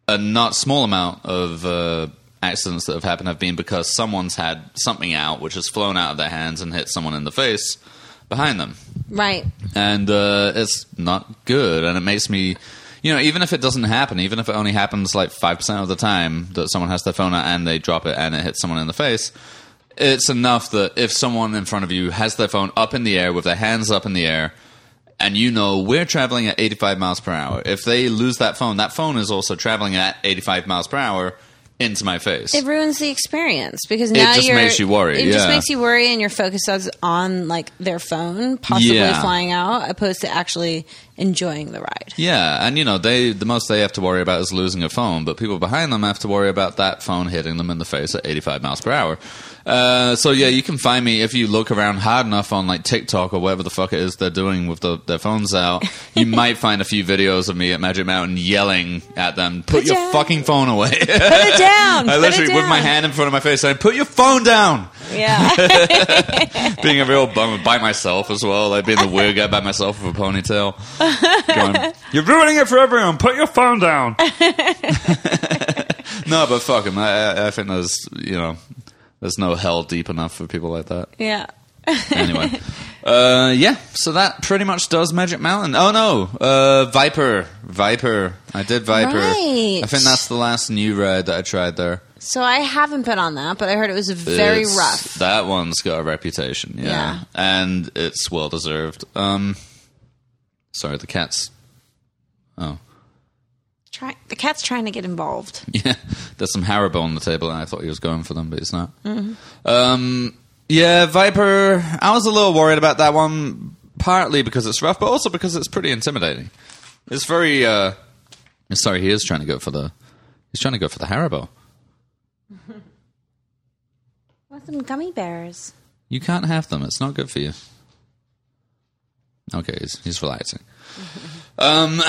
a not small amount of uh, accidents that have happened have been because someone's had something out which has flown out of their hands and hit someone in the face behind them Right. and uh, it's not good. And it makes me, you know, even if it doesn't happen, even if it only happens like five percent of the time that someone has their phone out and they drop it and it hits someone in the face, it's enough that if someone in front of you has their phone up in the air with their hands up in the air. And you know we're traveling at 85 miles per hour. If they lose that phone, that phone is also traveling at 85 miles per hour into my face. It ruins the experience because now just you're, makes you worry, It just yeah. makes you worry, and your focus is on like their phone possibly Yeah. flying out, opposed to actually enjoying the ride. Yeah, and you know they the most they have to worry about is losing a phone, but people behind them have to worry about that phone hitting them in the face at 85 miles per hour. Uh, so yeah, you can find me if you look around hard enough on like TikTok or whatever the fuck it is they're doing with the, their phones out. You might find a few videos of me at Magic Mountain yelling at them, "Put, Put your down. fucking phone away!" Put it down. I literally it with my hand in front of my face saying, "Put your phone down." Yeah. being a real bummer by myself as well, like being the weird guy by myself with a ponytail. Going, You're ruining it for everyone. Put your phone down. no, but fuck him. I, I- I think there's you know there's no hell deep enough for people like that. yeah. Anyway, uh, yeah. So that pretty much does Magic Mountain. Oh no, uh, Viper, Viper. I did Viper. Right. I think that's the last new ride that I tried there. So I haven't been on that, but I heard it was very It's- rough. That one's got a reputation, yeah, Yeah. and it's well deserved. Um, sorry, the cat's. Oh, Try, the cat's trying to get involved. yeah. There's some Haribo on the table, and I thought he was going for them, but he's not. Um, yeah, Viper. I was a little worried about that one, partly because it's rough, but also because it's pretty intimidating. It's very. Uh, sorry, he is trying to go for the. He's trying to go for the Haribo. Want some gummy bears? You can't have them. It's not good for you. Okay, he's, he's relaxing. um,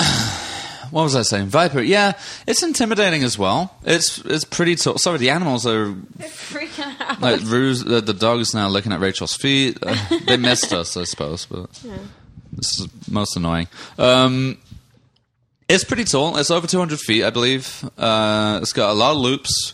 what was I saying? Viper. Yeah, it's intimidating as well. It's it's pretty tall. Sorry, the animals are They're freaking out. like Ruse, the, the dog is now looking at Rachel's feet. Uh, they missed us, I suppose, but this is most annoying. Um, it's pretty tall. It's over 200 feet, I believe. Uh, it's got a lot of loops,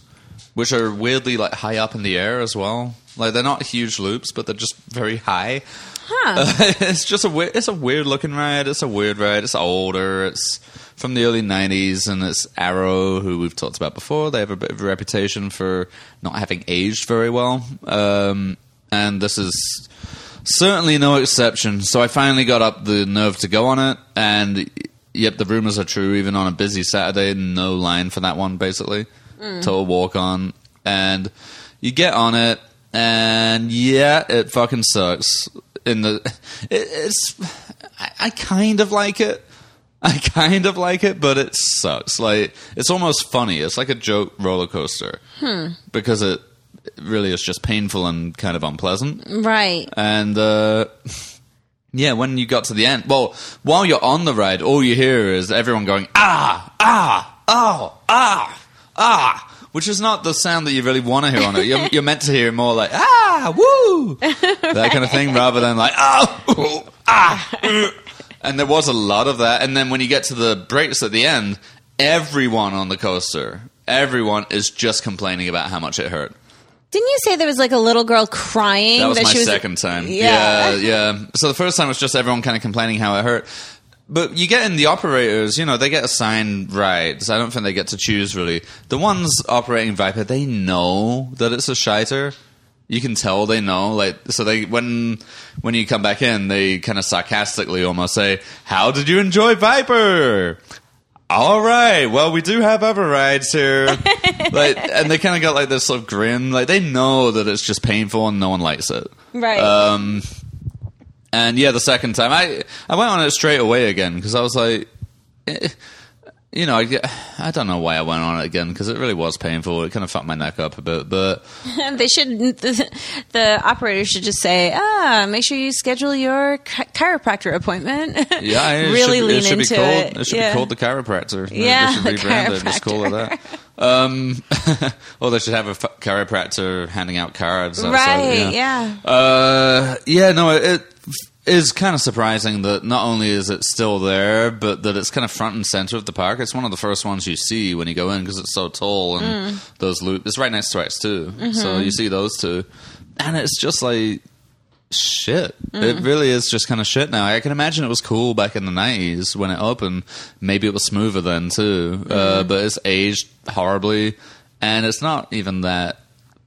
which are weirdly like high up in the air as well. Like they're not huge loops, but they're just very high. Huh. it's just a weird, it's a weird looking ride. It's a weird ride. It's older. It's from the early '90s, and it's Arrow, who we've talked about before. They have a bit of a reputation for not having aged very well, um, and this is certainly no exception. So I finally got up the nerve to go on it, and yep, the rumors are true. Even on a busy Saturday, no line for that one. Basically, total walk on, and you get on it, and yeah, it fucking sucks. In the, it, it's, I, I kind of like it. I kind of like it, but it sucks. Like it's almost funny. It's like a joke roller coaster because it really is just painful and kind of unpleasant. Right. And uh, yeah, when you got to the end, well, while you're on the ride, all you hear is everyone going ah ah oh ah ah. Which is not the sound that you really want to hear on it. You're, you're meant to hear more like ah woo that kind of thing, rather than like ah ooh, ah. uh." And there was a lot of that. And then when you get to the brakes at the end, everyone on the coaster, everyone is just complaining about how much it hurt. Didn't you say there was like a little girl crying? That was my she was second time. Yeah. yeah, yeah. So the first time was just everyone kind of complaining how it hurt. But you get in the operators, you know, they get assigned rides. I don't think they get to choose really. The ones operating Viper, they know that it's a shiter. You can tell they know. Like so they when when you come back in, they kind of sarcastically almost say, How did you enjoy Viper? All right. Well, we do have other rides here. like, and they kind of got like this sort of grin. Like they know that it's just painful and no one likes it. Right. Um, and yeah, the second time I I went on it straight away again because I was like, eh, you know, I, I don't know why I went on it again because it really was painful. It kind of fucked my neck up a bit, but they should. The, the operator should just say, "Ah, make sure you schedule your chi- chiropractor appointment." yeah, it really should, lean it should into be called, it. It should Yeah. be called the chiropractor. Yeah, they should rebrand it. Just call it that. Um, or they should have a f- chiropractor handing out cards. outside, Right, yeah. Uh, yeah, no, it, it is kind of surprising that not only is it still there, but that it's kind of front and center of the park. It's one of the first ones you see when you go in because it's so tall and Mm. those loops. It's right next to X two, Mm-hmm. so you see those two, and it's just like shit. Mm. It really is just kind of shit now. I can imagine it was cool back in the nineties when it opened. Maybe it was smoother then too, uh, Mm-hmm. but it's aged horribly, and it's not even that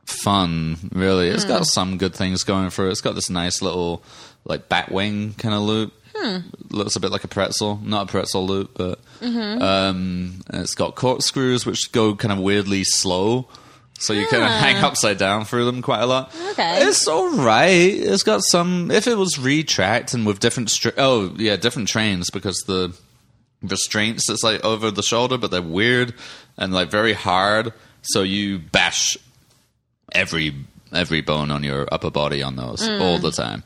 fun. Really, it's got some good things going for it. It's got this nice little like bat wing kind of loop. Hmm. Looks a bit like a pretzel, not a pretzel loop, but mm-hmm. um, it's got corkscrews which go kind of weirdly slow. So you kind of hang ah. upside down through them quite a lot. Okay. It's all right. It's got some. If it was retracked and with different, stri- oh yeah, different trains because the restraints it's like over the shoulder, but they're weird and like very hard. So you bash every every bone on your upper body on those hmm. all the time.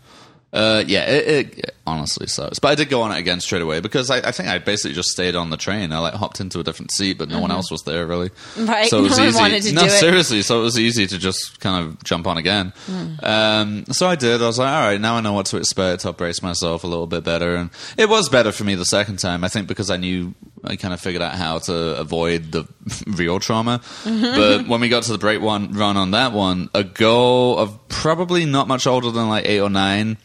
Uh, yeah, it, it honestly sucks. But I did go on it again straight away because I, I think I basically just stayed on the train. I like hopped into a different seat, but no one else was there really. Right, So it was no one easy. wanted to no, do it. seriously. So it was easy to just kind of jump on again. Um, so I did. I was like, all right, now I know what to expect. I'll brace myself a little bit better, and it was better for me the second time. I think because I knew I kind of figured out how to avoid the real trauma. But when we got to the break one run on that one, a girl of probably not much older than like eight or nine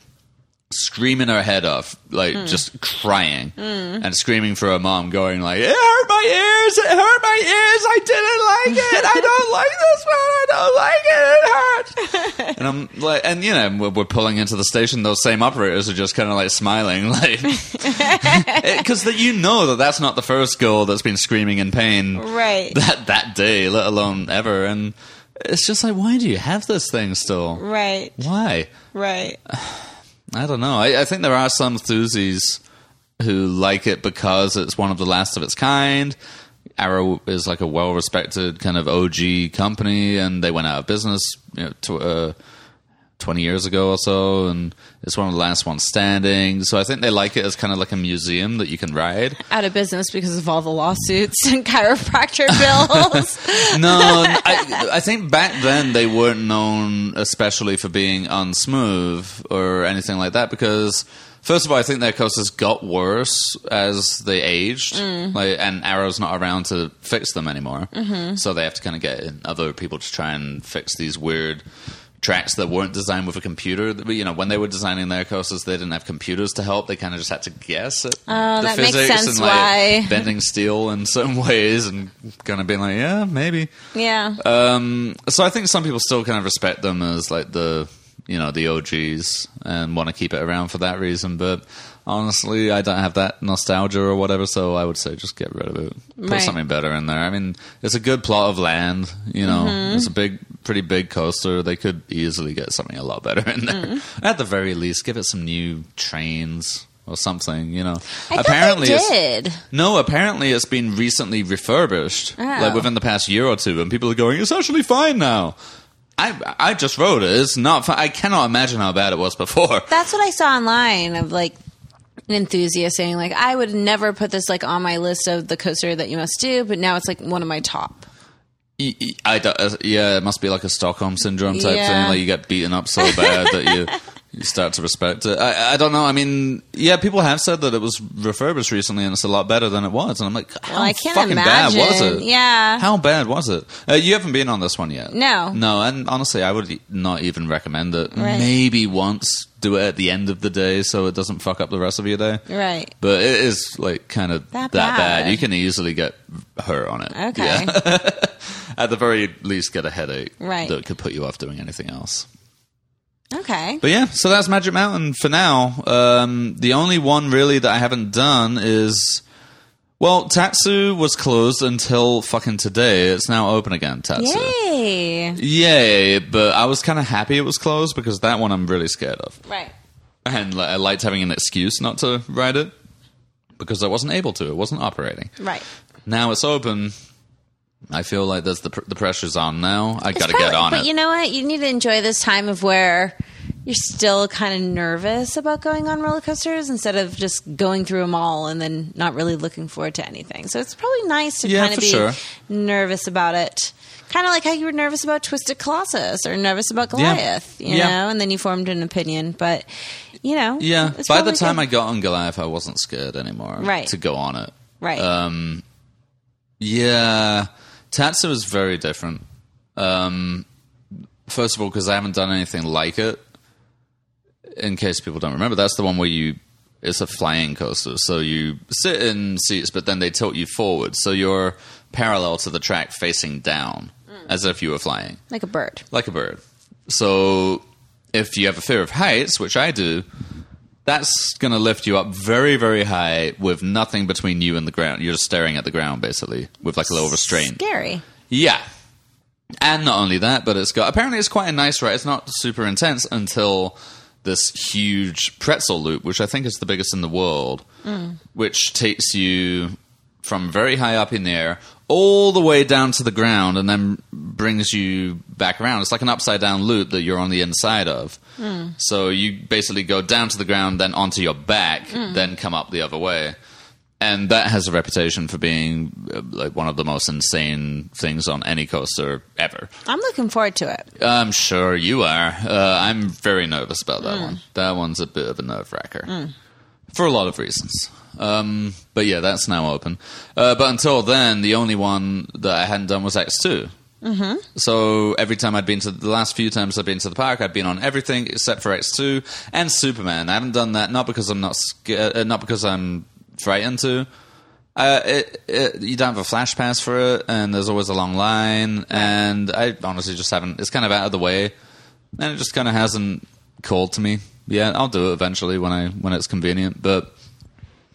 screaming her head off, like hmm. just crying hmm. and screaming for her mom, going like, "It hurt my ears! It hurt my ears! I didn't like it! I don't like this one! I don't like it! It hurts!" and I'm like, and you know, we're, we're pulling into the station. Those same operators are just kind of like smiling, like, because that you know that that's not the first girl that's been screaming in pain Right. that that day, let alone ever, and. It's just like, why do you have this thing still? right. Why? Right. I don't know. I, I think there are some enthusiasts who like it because it's one of the last of its kind. Arrow is like a well-respected kind of OG company, and they went out of business you know, tw- uh, 20 years ago or so, and it's one of the last ones standing. So I think they like it as kind of like a museum that you can ride. Out of business because of all the lawsuits and chiropractor bills. No, I, I think back then they weren't known especially for being unsmooth or anything like that because. First of all, I think their coasters got worse as they aged, like, and Arrow's not around to fix them anymore. Mm-hmm. So they have to kind of get other people to try and fix these weird tracks that weren't designed with a computer. You know, when they were designing their courses, they didn't have computers to help. They kind of just had to guess at Oh, the that makes physics sense and like why. bending steel in certain ways, and kind of being like, yeah, maybe. yeah. Um, so I think some people still kind of respect them as like the you know the OGs and want to keep it around for that reason. But honestly, I don't have that nostalgia or whatever, so I would say just get rid of it. Put Right. something better in there. I mean, it's a good plot of land. You know, Mm-hmm. it's a big, pretty big coaster. They could easily get something a lot better in there. Mm-hmm. At the very least, give it some new trains. Or something, you know. I apparently, did. no, apparently it's been recently refurbished, Oh. like within the past year or two, and people are going, "It's actually fine now." I I just wrote it. It's not. I cannot imagine how bad it was before. That's what I saw online of like an enthusiast saying like I would never put this like on my list of the coaster that you must do, but now it's like one of my top. I don't- uh, yeah, it must be like a Stockholm syndrome type Yeah. thing. Like you get beaten up so bad that you you start to respect it. I, I don't know. I mean, yeah, people have said that it was refurbished recently and it's a lot better than it was, and I'm like, how Well, I can't fucking imagine. bad was it? Yeah. How bad was it? Uh, you haven't been on this one yet. No. No, and honestly, I would not even recommend it. Right. Maybe once, do it at the end of the day so it doesn't fuck up the rest of your day. Right. But it is like kind of That that, bad. bad. You can easily get hurt on it. Okay. Yeah. At the very least, get a headache Right. that could put you off doing anything else. Okay. But yeah, so that's Magic Mountain for now. Um, the only one really that I haven't done is. Well, Tatsu was closed until fucking today. It's now open again, Tatsu. Yay. Yay, but I was kind of happy it was closed because that one I'm really scared of. Right. And like, I liked having an excuse not to ride it because I wasn't able to. It wasn't operating. Right. Now it's open. I feel like there's the, pr- the pressure's on now. I got to get on but it. you know what? You need to enjoy this time of where you're still kind of nervous about going on roller coasters instead of just going through them all and then not really looking forward to anything. So it's probably nice to Yeah, kind of for be sure. nervous about it. Kind of like how you were nervous about Twisted Colossus or nervous about. Goliath, you Yeah. know, and then you formed an opinion. But, you know, yeah, it's by the probably time good. I got on Goliath, I wasn't scared anymore Right. to go on it. Right. Um, yeah, Tatsu is very different. Um, first of all, because I haven't done anything like it. In case people don't remember, that's the one where you. It's a flying coaster, so you sit in seats, but then they tilt you forward, so you're parallel to the track, facing down, as if you were flying like a bird. like a bird. So if you have a fear of heights, which I do, that's going to lift you up very, very high with nothing between you and the ground. You're just staring at the ground, basically, with like a little restraint. Scary. Yeah. And not only that, but it's got apparently it's quite a nice ride. It's not super intense until this huge pretzel loop, which I think is the biggest in the world, mm. which takes you from very high up in the air all the way down to the ground and then brings you back around. It's like an upside down loop that you're on the inside of. So you basically go down to the ground, then onto your back, then come up the other way and that has a reputation for being uh, like one of the most insane things on any coaster ever. I'm looking forward to it. I'm sure you are. Uh, I'm very nervous about that one. That one's a bit of a nerve wracker for a lot of reasons. Um, but yeah, that's now open. Uh, but until then, the only one that I hadn't done was X2. Mm-hmm. So every time I'd been to the last few times I've been to the park, I'd been on everything except for X2 and Superman. I haven't done that not because I'm not scared, uh, not because I'm frightened to. Uh, it, it, you don't have a flash pass for it, and there's always a long line. And I honestly just haven't. It's kind of out of the way, and it just kind of hasn't called to me. Yeah, I'll do it eventually when I when it's convenient, but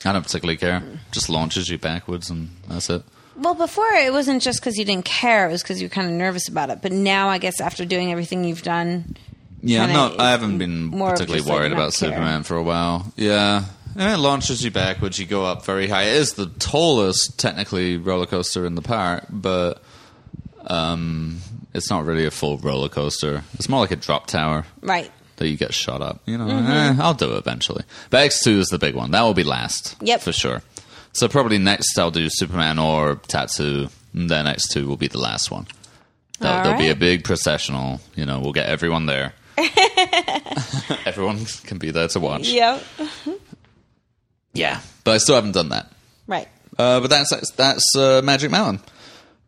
I don't particularly care. Just launches you backwards, and that's it. Well, before it wasn't just because you didn't care; it was because you were kind of nervous about it. But now, I guess after doing everything you've done, Yeah, no, I haven't been particularly like, worried about care. Superman for a while. Yeah. And it launches you backwards. You go up very high. It is the tallest, technically, roller coaster in the park, but um, it's not really a full roller coaster. It's more like a drop tower. right? That you get shot up. You know, eh, I'll do it eventually. But X two is the big one. That will be last. Yep. for sure. So probably next I'll do Superman or Tatsu, and then X two will be the last one. There'll, there'll be a big processional. You know, we'll get everyone there. everyone can be there to watch. Yep. Yeah, but I still haven't done that. Right. Uh, but that's that's, that's uh, Magic Mountain,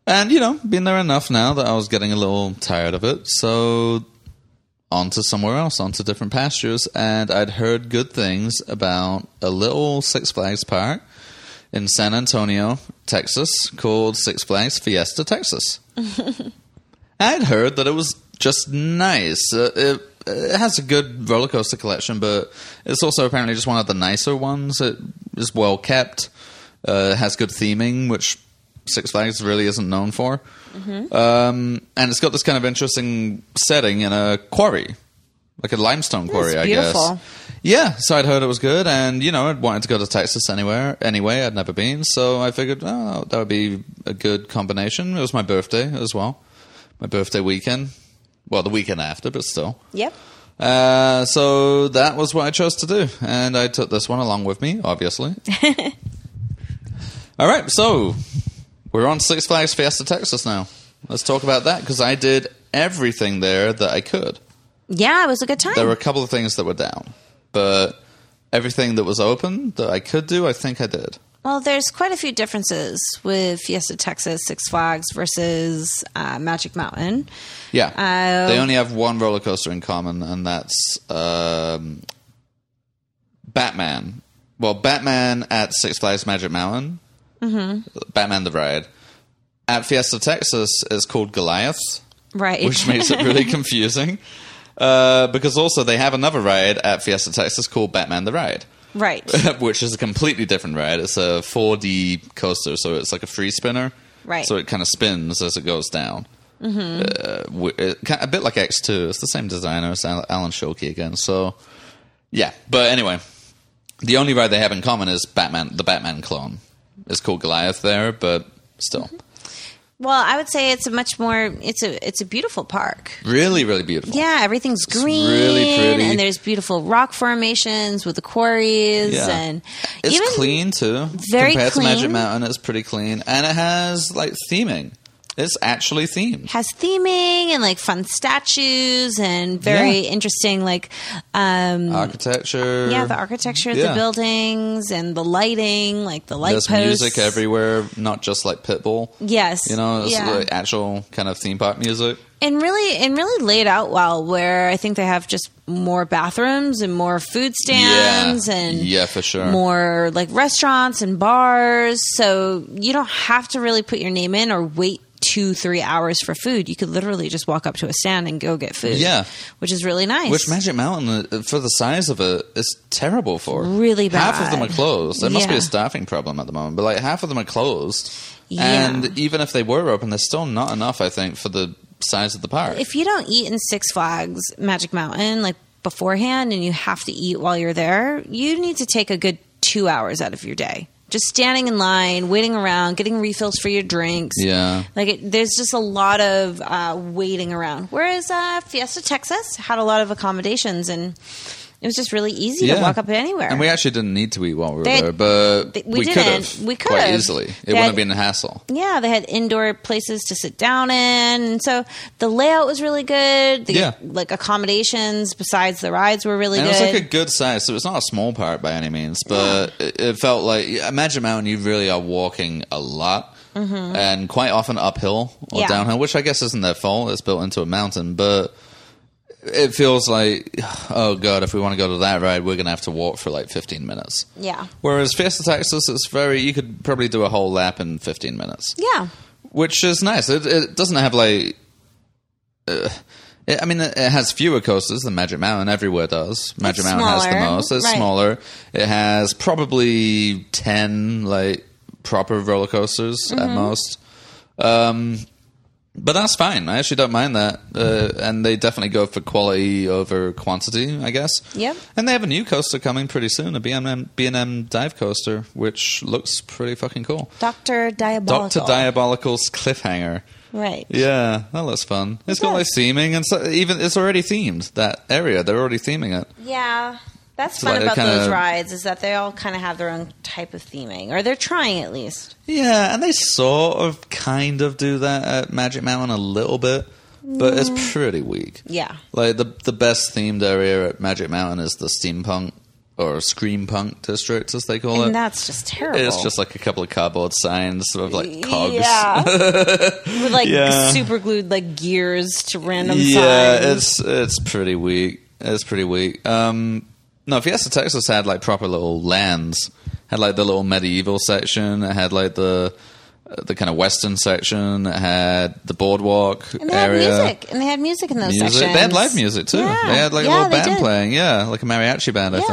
and you know, been there enough now that I was getting a little tired of it. So on to somewhere else, onto different pastures, and I'd heard good things about a little Six Flags park in San Antonio, Texas, called Six Flags Fiesta Texas. I'd heard that it was just nice. Uh, it, it has a good roller coaster collection, but it's also apparently just one of the nicer ones. It is well kept. Uh, has good theming, which Six Flags really isn't known for. Um, and it's got this kind of interesting setting in a quarry, like a limestone quarry, I guess. Yeah, so I'd heard it was good, and you know, I'd wanted to go to Texas anywhere. Anyway, I'd never been, so I figured, oh, that would be a good combination. It was my birthday as well, my birthday weekend. Well, the weekend after, but still. Yep. Uh, so that was what I chose to do, and I took this one along with me, obviously. All right, so we're on Six Flags Fiesta Texas now. Let's talk about that because I did everything there that I could. Yeah, it was a good time. There were a couple of things that were down, but everything that was open that I could do, I think I did. Well, there's quite a few differences with Fiesta Texas, Six Flags versus uh, Magic Mountain. Yeah, Uh, they only have one roller coaster in common, and that's um, Batman. Well, Batman at Six Flags Magic Mountain, mm-hmm. Batman the ride. At Fiesta Texas is called Goliath, Right. which makes it really confusing. Uh, because also they have another ride at Fiesta Texas called Batman the Ride, right. which is a completely different ride. It's a 4D coaster, so it's like a free spinner. Right. So it kind of spins as it goes down. Mm-hmm. Uh, it, a bit like X2. It's the same designer. It's Alan Schilke again. So, yeah. But anyway, the only ride they have in common is Batman, the Batman clone. It's called Goliath there, but still. Mm-hmm. Well, I would say it's a much more it's a it's a beautiful park. Really, really beautiful. Yeah, everything's green really pretty. and there's beautiful rock formations with the quarries Yeah. and It's clean too. Very Compared to Magic. Mountain, it's pretty clean. And it has like theming. It's actually themed. has theming and like fun statues and very Yeah. interesting like um Architecture. yeah, the architecture of Yeah. the buildings and the lighting, like the light There's posts. music everywhere, not just like Pitbull. Yes. You know, it's yeah. like actual kind of theme park music. and really and really laid out well where I think they have just more bathrooms and more food stands yeah. and yeah, for sure. more like restaurants and bars. So you don't have to really put your name in or wait two, three hours for food. You could literally just walk up to a stand and go get food. Yeah. Which is really nice. Which Magic Mountain, uh, for the size of it, is terrible for. Really bad. Half of them are closed. There must be a staffing problem at the moment, but like half of them are closed. Yeah. And even if they were open, there's still not enough, I think, for the size of the park. if you don't eat in Six Flags Magic Mountain like beforehand and you have to eat while you're there, you need to take a good two hours out of your day. Just standing in line, waiting around, getting refills for your drinks. yeah. Like it, there's just a lot of uh, waiting around. Whereas uh, Fiesta Texas had a lot of accommodations and it was just really easy to walk up anywhere. And we actually didn't need to eat while we were They- there, but they- we we, could have. We could've. easily. It They wouldn't had- have been a hassle. yeah, they had indoor places to sit down in, and so the layout was really good. The, Yeah. like accommodations besides the rides were really And it was like a good size, so it's not a small park by any means, but it, it felt like Imagine Mountain. You really are walking a lot, and quite often uphill or Mm-hmm. Yeah. downhill, which I guess isn't their fault. It's built into a mountain, but it feels like, oh god, if we want to go to that ride, we're gonna have to walk for like fifteen minutes. yeah, Whereas Fiesta Texas, it's very you could probably do a whole lap in fifteen minutes. yeah, which is nice. It, it doesn't have like. Uh, it, I mean, it has fewer coasters than Magic Mountain. Everywhere does. Magic It's Mountain has the most. It's right. smaller. It has probably ten like proper roller coasters Mm-hmm. at most. Um, but that's fine. I actually don't mind that. Uh, and they definitely go for quality over quantity, I guess. Yep. And they have a new coaster coming pretty soon, a B&M, B&M dive coaster, which looks pretty fucking cool. Doctor Diabolical. Doctor Diabolical's cliffhanger. Right. Yeah, that looks fun. It's got like theming and so, even it's already themed that area. They're already theming it. Yeah. That's fun like about those kinda- rides is that they all kind of have their own type of theming, or they're trying at least. Yeah, and they sort of kind of do that at Magic Mountain a little bit, but Mm. it's pretty weak. Yeah. Like the the best themed area at Magic Mountain is the steampunk or scream punk district, as they call it. And it. that's just terrible. It's just like a couple of cardboard signs of like cogs. Yeah. With like Yeah. super glued like gears to random yeah, signs. it's it's pretty weak. It's pretty weak. Um, no, Fiesta Texas had like proper little lands. Had like the little medieval section. It had like the the kind of western section. It had the boardwalk and they had music. And they had music in those Music. sections. They had live music too. Yeah. They had like Yeah, a little band did. playing. Yeah, like a mariachi band, I Yeah.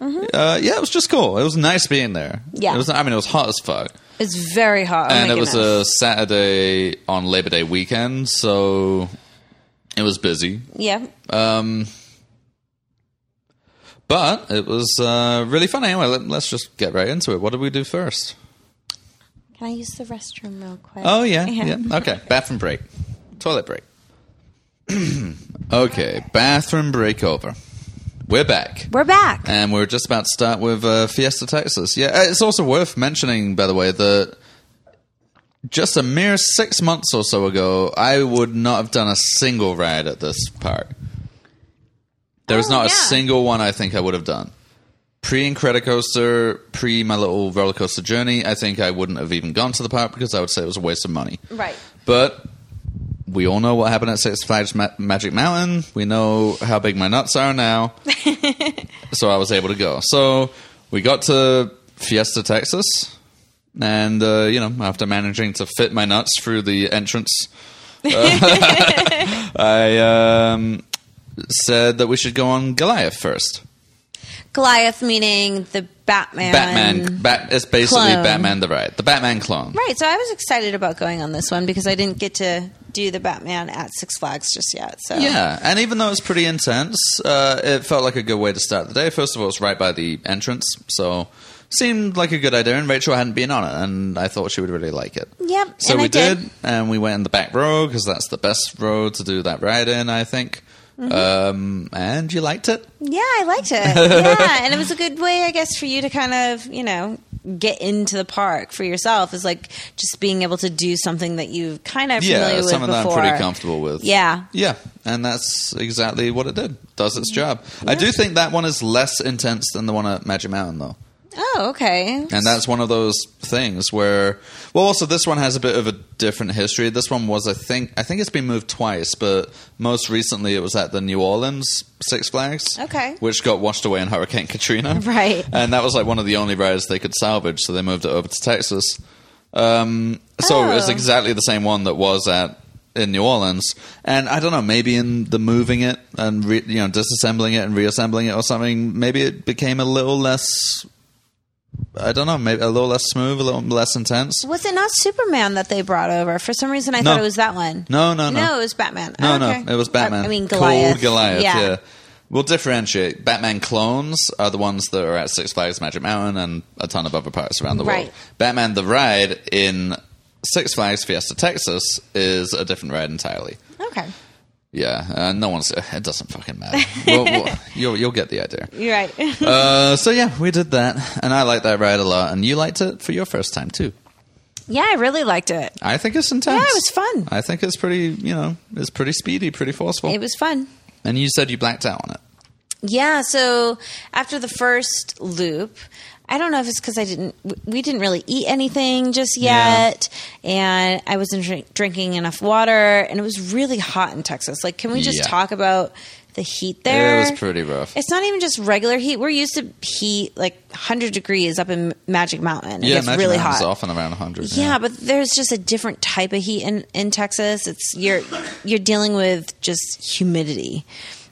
Mm-hmm. think. Uh, yeah, it was just cool. It was nice being there. Yeah. it was. I mean, it was hot as fuck, It's very hot. Oh and it was a Saturday on Labor Day weekend, so it was busy. yeah. Um, but it was uh, really fun. Anyway, let, let's just get right into it. What did we do first? Can I use the restroom real quick? Oh yeah, yeah. Okay, bathroom break, toilet break. okay, bathroom break over. We're back. We're back. And we're just about to start with uh, Fiesta Texas. Yeah, uh, it's also worth mentioning, by the way, that just a mere six months or so ago, I would not have done a single ride at this park. There was Oh, not a single one I think I would have done. Pre Incredicoaster, pre my little roller coaster journey, I think I wouldn't have even gone to the park because I would say it was a waste of money. Right. But we all know what happened at Six Flags Ma- Magic Mountain. We know how big my nuts are now. so I was able to go. So we got to Fiesta, Texas. And, uh, you know, after managing to fit my nuts through the entrance, uh, I um, said that we should go on Goliath first. Goliath meaning the Batman. Batman. Bat, it's basically clone. Batman the Ride. The Batman clone. Right. So I was excited about going on this one because I didn't get to do the Batman at Six Flags just yet. So Yeah, and even though it's pretty intense, uh, it felt like a good way to start the day. First of all, it's right by the entrance, so seemed like a good idea. And Rachel hadn't been on it, and I thought she would really like it. Yep. So we did. did, and we went in the back row because that's the best row to do that ride in, I think. Mm-hmm. Um, and you liked it. Yeah, I liked it. yeah, and it was a good way, I guess, for you to kind of, you know, get into the park for yourself. Is like just being able to do something that you kind of familiar Yeah, with something that I'm pretty comfortable with. Yeah. Yeah, and that's exactly what it did. Does its job. I do think that one is less intense than the one at Magic Mountain, though. Oh, okay. And that's one of those things where, well, also this one has a bit of a different history. This one was, I think, I think it's been moved twice, but most recently it was at the New Orleans Six Flags, Okay. which got washed away in Hurricane Katrina, Right. And that was like one of the only rides they could salvage, so they moved it over to Texas. Um, so it's Oh. exactly the same one that was at in New Orleans, and I don't know, maybe in the moving it and re, you know disassembling it and reassembling it or something, maybe it became a little less. I don't know, maybe a little less smooth, a little less intense. Was it not Superman that they brought over? For some reason, I No. thought it was that one. No, no, no. No, it was Batman. No, Oh, okay. no, it was Batman. I, mean, Goliath. Called Goliath, Yeah. yeah. We'll differentiate. Batman clones are the ones that are at Six Flags Magic Mountain and a ton of other parks around the world. Batman the Ride in Six Flags Fiesta Texas is a different ride entirely. Okay. Yeah, uh, no one's. It doesn't fucking matter. we'll, we'll, you'll, you'll get the idea. You're right. Uh, so yeah, we did that, and I liked that ride a lot, and you liked it for your first time too. yeah, I really liked it. I think it's intense. Yeah, it was fun. I think it's pretty. You know, it's pretty speedy, pretty forceful. It was fun. and you said you blacked out on it. Yeah, so after the first loop, I don't know if it's because I didn't, we didn't really eat anything just Yeah. yet, and I wasn't drink, drinking enough water, and it was really hot in Texas. Like, can we just Yeah. talk about the heat there? It was pretty rough. It's not even just regular heat. We're used to heat like 100 degrees up in Magic Mountain. It yeah, Magic really Mountain's hot. often around 100. Yeah, but there's just a different type of heat in, in Texas. It's you're you're dealing with just humidity.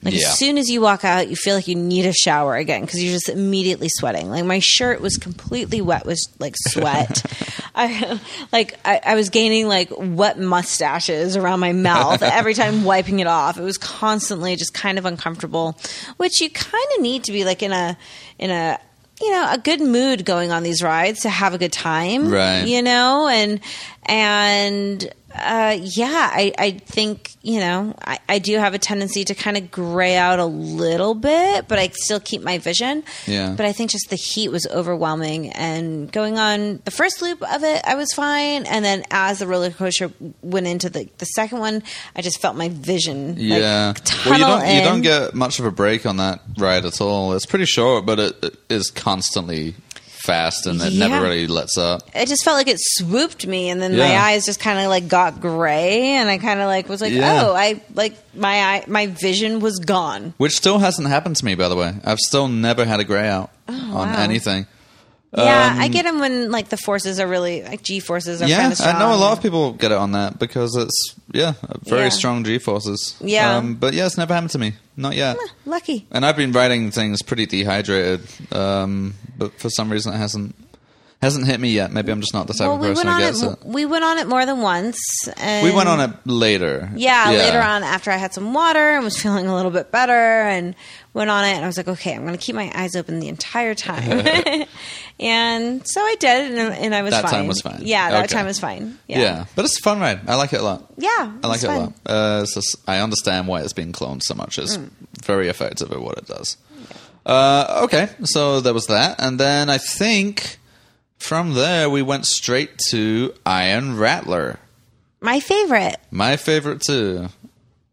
Like Yeah. as soon as you walk out, you feel like you need a shower again because you're just immediately sweating. Like my shirt was completely wet with like sweat. I like I, I was gaining like wet mustaches around my mouth every time wiping it off. It was constantly just kind of uncomfortable, which you kind of need to be like in a in a you know a good mood going on these rides to have a good time Right. you know and and Uh, yeah, I, I think, you know, I, I do have a tendency to kind of gray out a little bit, but I still keep my vision. Yeah. But I think just the heat was overwhelming. And going on the first loop of it, I was fine. And then as the roller coaster went into the, the second one, I just felt my vision. Yeah. tunnel well, you don't you don't get much of a break on that ride at all. It's pretty short, but it, it is constantly fast and it Yeah. never really lets up. it just felt like it swooped me and then my eyes just kind of like got gray and i kind of like was like Yeah. oh i like my eye my vision was gone Which still hasn't happened to me, by the way. I've still never had a grey out oh, on Oh, wow. anything. Yeah i get them when like the forces are really like g forces are Um, Yeah, kind of strong I know a lot of people get it on that because it's yeah very Yeah. strong G forces. Yeah. um, but yeah, it's never happened to me, not yet. lucky And I've been riding things pretty dehydrated, um, but for some reason it hasn't hasn't hit me yet. Maybe I'm just not the type well of person who gets it, it. we went on it more than once and We went on it later. yeah, later on after I had some water and was feeling a little bit better and went on it and I was like, okay, I'm going to keep my eyes open the entire time. and so I did and, and I was That fine. time was fine. Yeah, that Okay. time was fine. Yeah. Yeah. but it's a fun ride. I like it a lot. Yeah, I like it a lot. Uh, just, I understand why it's being cloned so much. It's Mm. very effective at what it does. Uh, okay, so there was that, and then I think from there we went straight to Iron Rattler. My favorite. My favorite too.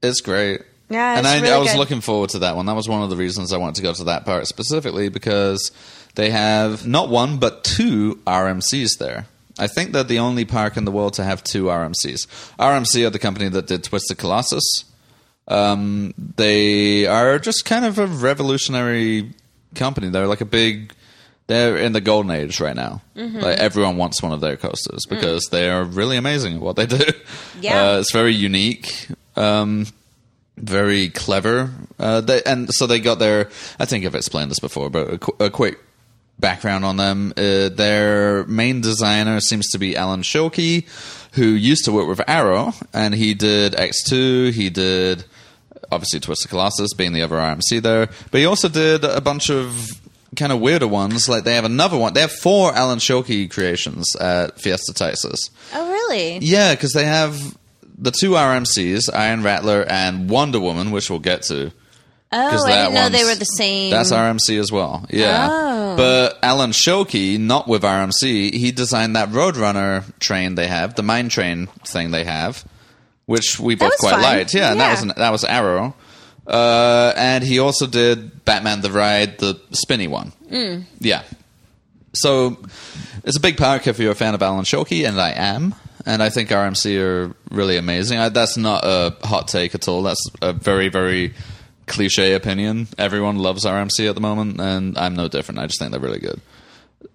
It's great. Yeah, and I, really I was good. looking forward to that one. That was one of the reasons I wanted to go to that park specifically because they have not one but two RMCs there. I think they're the only park in the world to have two RMCs. RMC are the company that did Twisted Colossus. Um, they are just kind of a revolutionary company. They're like a big. They're in the golden age right now. Mm-hmm. Like everyone wants one of their coasters because they are really amazing at what they do. Mm. Yeah. Uh, it's very unique. Um, very clever. Uh, they, and so they got their. I think I've explained this before, but a, qu- a quick background on them. Uh, their main designer seems to be Alan Schilke, who used to work with Arrow, and he did X2. He did obviously Twisted Colossus, being the other RMC there, but he also did a bunch of kind of weirder ones. Like they have another one. They have four Alan Schilke creations at Fiesta Texas. Oh, really? Yeah, because they have the two RMCs, Iron Rattler and Wonder Woman, which we'll get to. Oh, I didn't know they were the same. That's RMC as well. Yeah. Oh. But Alan Schilke, not with RMC, he designed that Roadrunner train they have, the mine train thing they have, which we both quite fun. liked. Yeah, and that was an, that was Arrow. Uh, and he also did Batman the Ride, the spinny one. Mm. Yeah. So it's a big park if you're a fan of Alan Schilke, and I am. And I think RMC are really amazing. I, that's not a hot take at all. That's a very, very cliche opinion. Everyone loves RMC at the moment, and I'm no different. I just think they're really good.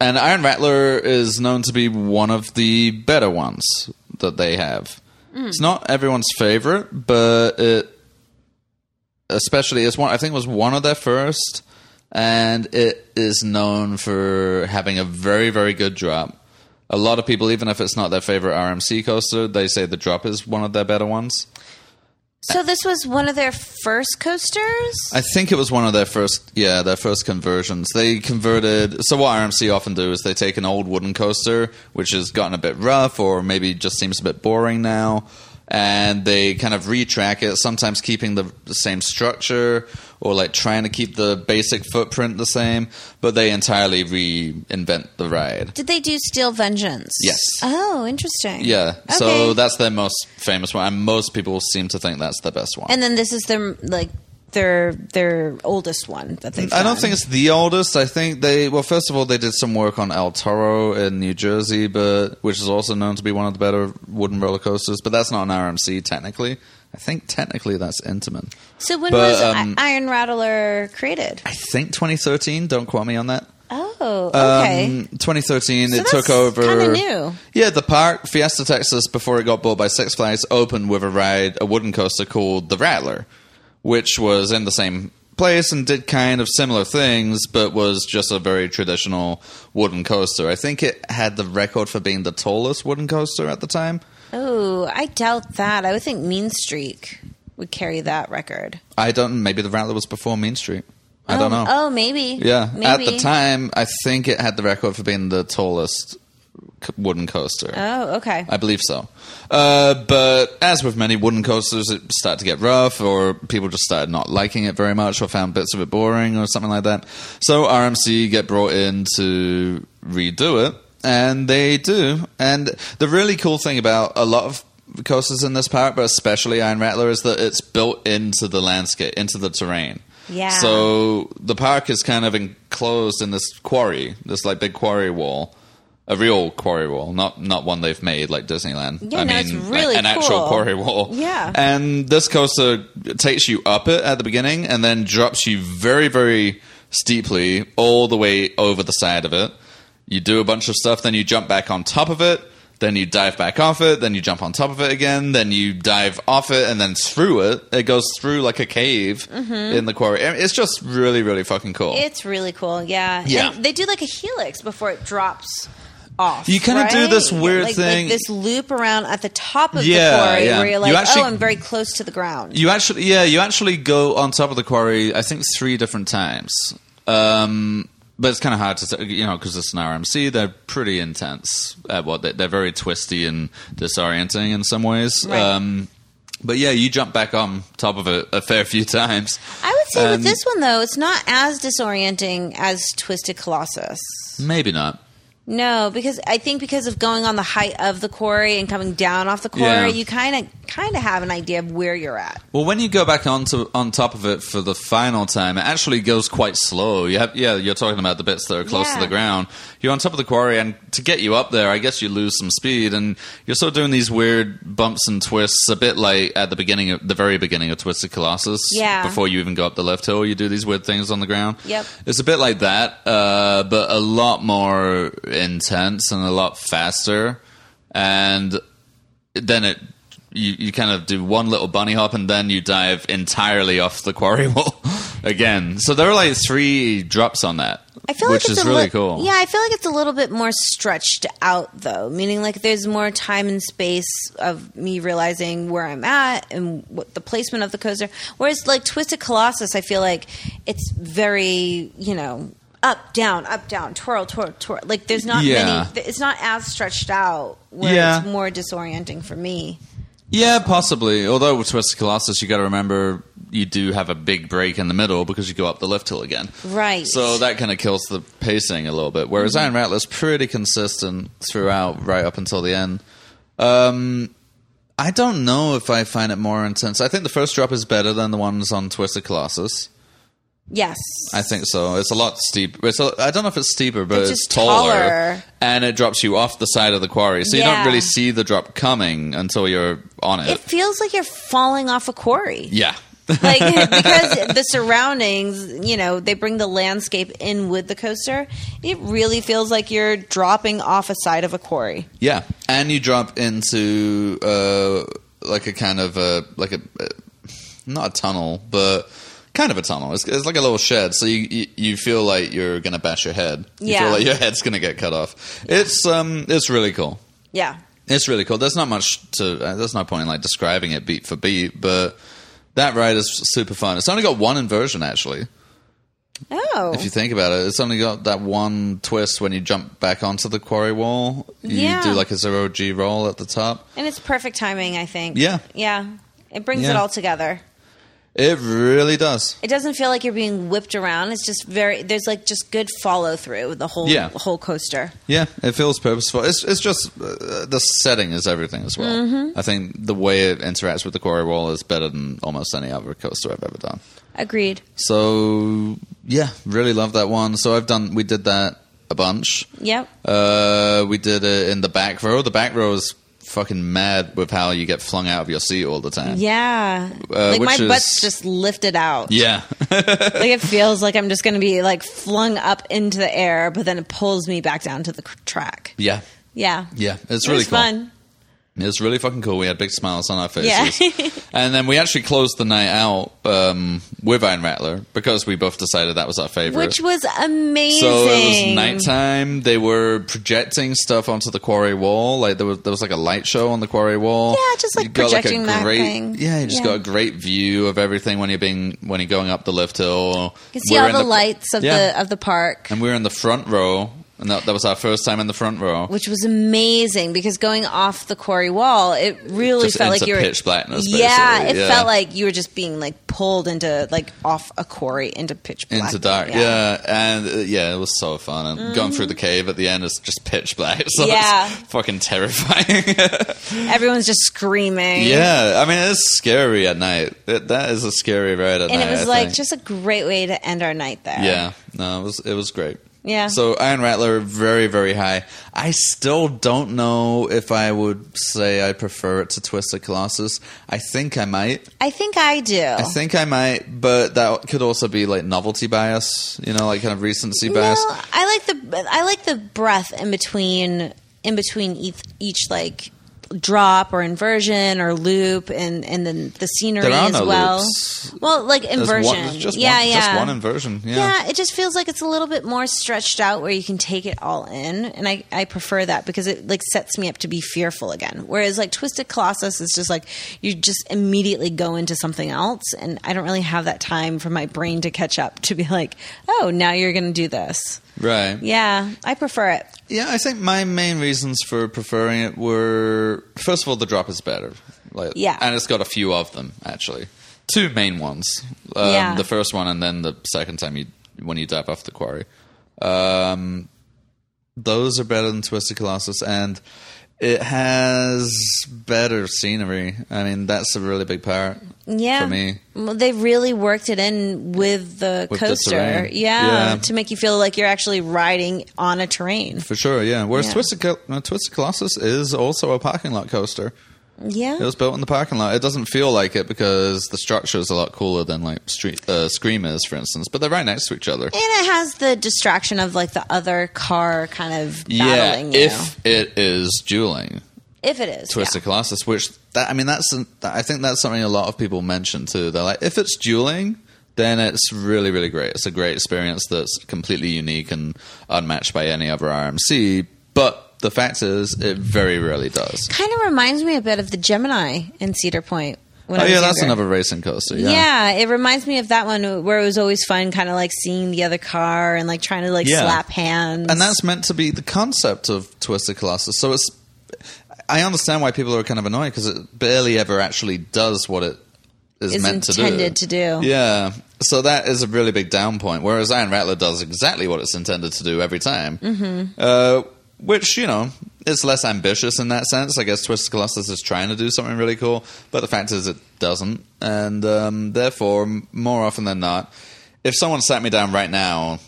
And Iron Rattler is known to be one of the better ones that they have. It's not everyone's favorite, but it especially it's one I think it was one of their first and it is known for having a very very good drop. A lot of people even if it's not their favorite RMC coaster, they say the drop is one of their better ones. So this was one of their first coasters. I think it was one of their first, yeah, their first conversions. They converted. So what RMC often do is they take an old wooden coaster, which has gotten a bit rough, or maybe just seems a bit boring now, and they kind of retrack it. Sometimes keeping the, the same structure, or like trying to keep the basic footprint the same, but they entirely reinvent the ride. Did they do Steel Vengeance? Yes. Oh, interesting. Yeah, so that's their most famous one, and most people seem to think that's the best one. And then this is their like their their oldest one that they've. I don't done. think it's the oldest. I think they well, first of all, they did some work on El Toro in New Jersey, but which is also known to be one of the better wooden roller coasters. But that's not an RMC technically. I think technically that's Intamin. So when But, was I- um, Iron Rattler created? I think 2013. Don't quote me on that. Oh, okay. Um, 2013. So it took over. kinda new. Yeah, the park Fiesta Texas before it got bought by Six Flags opened with a ride, a wooden coaster called the Rattler, which was in the same place and did kind of similar things, but was just a very traditional wooden coaster. I think it had the record for being the tallest wooden coaster at the time. oh, I doubt that. I would think Mean Streak would carry that record. I don't. Maybe the Rattler was before Mean Streak. I don't Oh, know. Oh, maybe. Yeah, maybe. at the time, I think it had the record for being the tallest wooden coaster. Oh, okay. I believe so. Uh, but as with many wooden coasters, it started to get rough, or people just started not liking it very much, or found bits of it boring, or something like that. So RMC get brought in to redo it, and they do. And the really cool thing about a lot of coasters in this park, but especially Iron Rattler, is that it's built into the landscape, into the terrain. Yeah. So the park is kind of enclosed in this quarry, this like big quarry wall. A real quarry wall, not not one they've made like Disneyland. Yeah, I no, mean, it's really an actual quarry wall. Yeah. And this coaster takes you up it at the beginning and then drops you very, very steeply all the way over the side of it. You do a bunch of stuff, then you jump back on top of it, then you dive back off it, then you jump on top of it again, then you dive off it and then through it. It goes through like a cave mm-hmm. in the quarry. I mean, It's just really, really fucking cool. It's really cool. Yeah. Yeah. And they do like a helix before it drops off. You kinda do this weird like, thing- Like this loop around at the top of Yeah, the quarry yeah. where you're You like, actually- oh, I'm very close to the ground. You actually, yeah, you actually go on top of the quarry. I think three different times. Um, but it's kind of hard to, you know, because it's an RMC. They're pretty intense at what they, they're very twisty and disorienting in some ways. Right. Um, but yeah, you jump back on top of it a fair few times. I would say with this one though, it's not as disorienting as Twisted Colossus. Maybe not. No, because I think because of going on the height of the quarry and coming down off the quarry, Yeah. you kind of kind of have an idea of where you're at. Well, when you go back onto on top of it for the final time, it actually goes quite slow. You have, yeah, you're talking about the bits that are close to the ground. You're on top of the quarry, and to get you up there, I guess you lose some speed, and you're sort of doing these weird bumps and twists, a bit like at the beginning, of the very beginning of Twisted Colossus. Yeah. Before you even go up the lift hill, you do these weird things on the ground. Yep. It's a bit like that, uh, but a lot more intense and a lot faster, and then it you, you kind of do one little bunny hop and then you dive entirely off the quarry wall again. So there are like three drops on that, I feel which like it's is really li- cool. Yeah, I feel like it's a little bit more stretched out though, meaning like there's more time and space of me realizing where I'm at and what the placement of the coaster. Whereas like Twisted Colossus, I feel like it's very you know up down up down twirl twirl twirl. Like there's not Yeah. many. It's not as stretched out where Yeah. it's more disorienting for me. Yeah, possibly. Although with Twisted Colossus, you got to remember you do have a big break in the middle because you go up the lift hill again. Right. So that kind of kills the pacing a little bit. Whereas Mm-hmm. Iron Rattler's pretty consistent throughout, right up until the end. Um, I don't know if I find it more intense. I think the first drop is better than the ones on Twisted Colossus. Yes, I think so. It's a lot steeper. It's a, I don't know if it's steeper, but It's it's, taller, taller. and it drops you off the side of the quarry, so you don't really see the drop coming until you're on it. it feels like you're falling off a quarry. yeah, like because the surroundings, you know, they bring the landscape in with the coaster. It really feels like you're dropping off a side of a quarry. yeah, and you drop into uh, like a kind of a like a uh, not a tunnel, but kind of a tunnel. It's, it's like a little shed, so you, you you feel like you're gonna bash your head. You Yeah. feel like your head's gonna get cut off. It's um, it's really cool. Yeah. It's really cool. There's not much to. Uh, there's no point in like describing it beat for beat, but that ride is super fun. It's only got one inversion actually. Oh. If you think about it, it's only got that one twist when you jump back onto the quarry wall. You Yeah. do like a zero G roll at the top. and it's perfect timing, I think. Yeah. Yeah. It brings it all together. It really does. It doesn't feel like you're being whipped around. It's just very there's like just good follow through with the whole Yeah. whole coaster. Yeah, it feels purposeful. It's it's just uh, the setting is everything as well. Mm-hmm. I think the way it interacts with the quarry wall is better than almost any other coaster I've ever done. Agreed. So yeah, really love that one. So I've done. We did that a bunch. Yep. Uh, we did it in the back row. The back row is fucking mad with how you get flung out of your seat all the time. Yeah. Uh, like my is- butt's just lifted out. Yeah. like it feels like I'm just going to be like flung up into the air, but then it pulls me back down to the track. yeah. Yeah. Yeah. It's It really cool. fun. It's really fucking cool. We had big smiles on our faces. Yeah. and then we actually closed the night out um, with Iron Rattler because we both decided that was our favorite. Which was amazing. so it was nighttime. They were projecting stuff onto the quarry wall. Like there was there was like a light show on the quarry wall. Yeah, just, like, You got, projecting that great, thing. Yeah, you just Yeah. got a great view of everything when you're being when you're going up the lift hill. You can see We're all in the, lights of yeah. the of the park. and we were in the front row and that, that was our first time in the front row. which was amazing because going off the quarry wall, it really Just felt like you were pitch blackness, Yeah, it yeah. felt like you were just being like pulled into like off a quarry into pitch black. Into dark, yeah, and uh, yeah, it was so fun. And going through the cave at the end is just pitch black, so Mm-hmm. Yeah. fucking terrifying. Everyone's just screaming. yeah, I mean it's scary at night. It, that is a scary ride at and night. And it was I like think. just a great way to end our night there. Yeah, no, it was it was great. Yeah. So Iron Rattler, very very high. I still don't know if I would say I prefer it to Twisted Colossus. I think I might. I think I do. I think I might, but that could also be like novelty bias. You know, like kind of recency bias. no. I like the I like the breath in between in between each, each like drop or inversion or loop and and then the scenery as well. loops. Well, like inversion. one- just yeah, one, yeah. just one inversion. Yeah. Yeah, it just feels like it's a little bit more stretched out where you can take it all in, and I, I prefer that because it like sets me up to be fearful again. Whereas like Twisted Colossus is just like you just immediately go into something else, and I don't really have that time for my brain to catch up to be like, oh, now you're going to do this. Right. Yeah, I prefer it. Yeah, I think my main reasons for preferring it were first of all the drop is better. Like, Yeah. and it's got a few of them actually. Two main ones. Um, Yeah. The first one, and then the second time you when you dive off the quarry. Um, those are better than Twisted Colossus, and it has better scenery. I mean, that's a really big part Yeah, for me. Well, they really worked it in with the With coaster. terrain. yeah, Yeah. to make you feel like you're actually riding on a terrain. For sure, yeah. Whereas Yeah. Twisted, no, Twisted Colossus is also a parking lot coaster. Yeah, It was built in the parking lot. It doesn't feel like it because the structure is a lot cooler than like street uh, Screamers, for instance. But they're right next to each other. And it has the distraction of like the other car kind of Yeah, battling you. if it is dueling if it is. Twisted yeah. Colossus, which that I mean that's I think that's something a lot of people mention too. They're like, if it's dueling, then it's really really great. It's a great experience that's completely unique and unmatched by any other RMC. But the fact is, it very rarely does. Kind of reminds me a bit of the Gemini in Cedar Point. Oh yeah, that's another racing coaster. Yeah. Yeah. it reminds me of that one where it was always fun, kind of like seeing the other car and like trying to like Yeah. slap hands. and that's meant to be the concept of Twisted Colossus. So it's, I understand why people are kind of annoyed because it barely ever actually does what it is, Is meant to do. intended to do. Yeah, so that is a really big down point. Whereas Iron Rattler does exactly what it's intended to do every time. Mm-hmm. Uh, which you know, it's less ambitious in that sense. I guess Twisted Colossus is trying to do something really cool, but the fact is it doesn't, and um, therefore, more often than not, if someone sat me down right now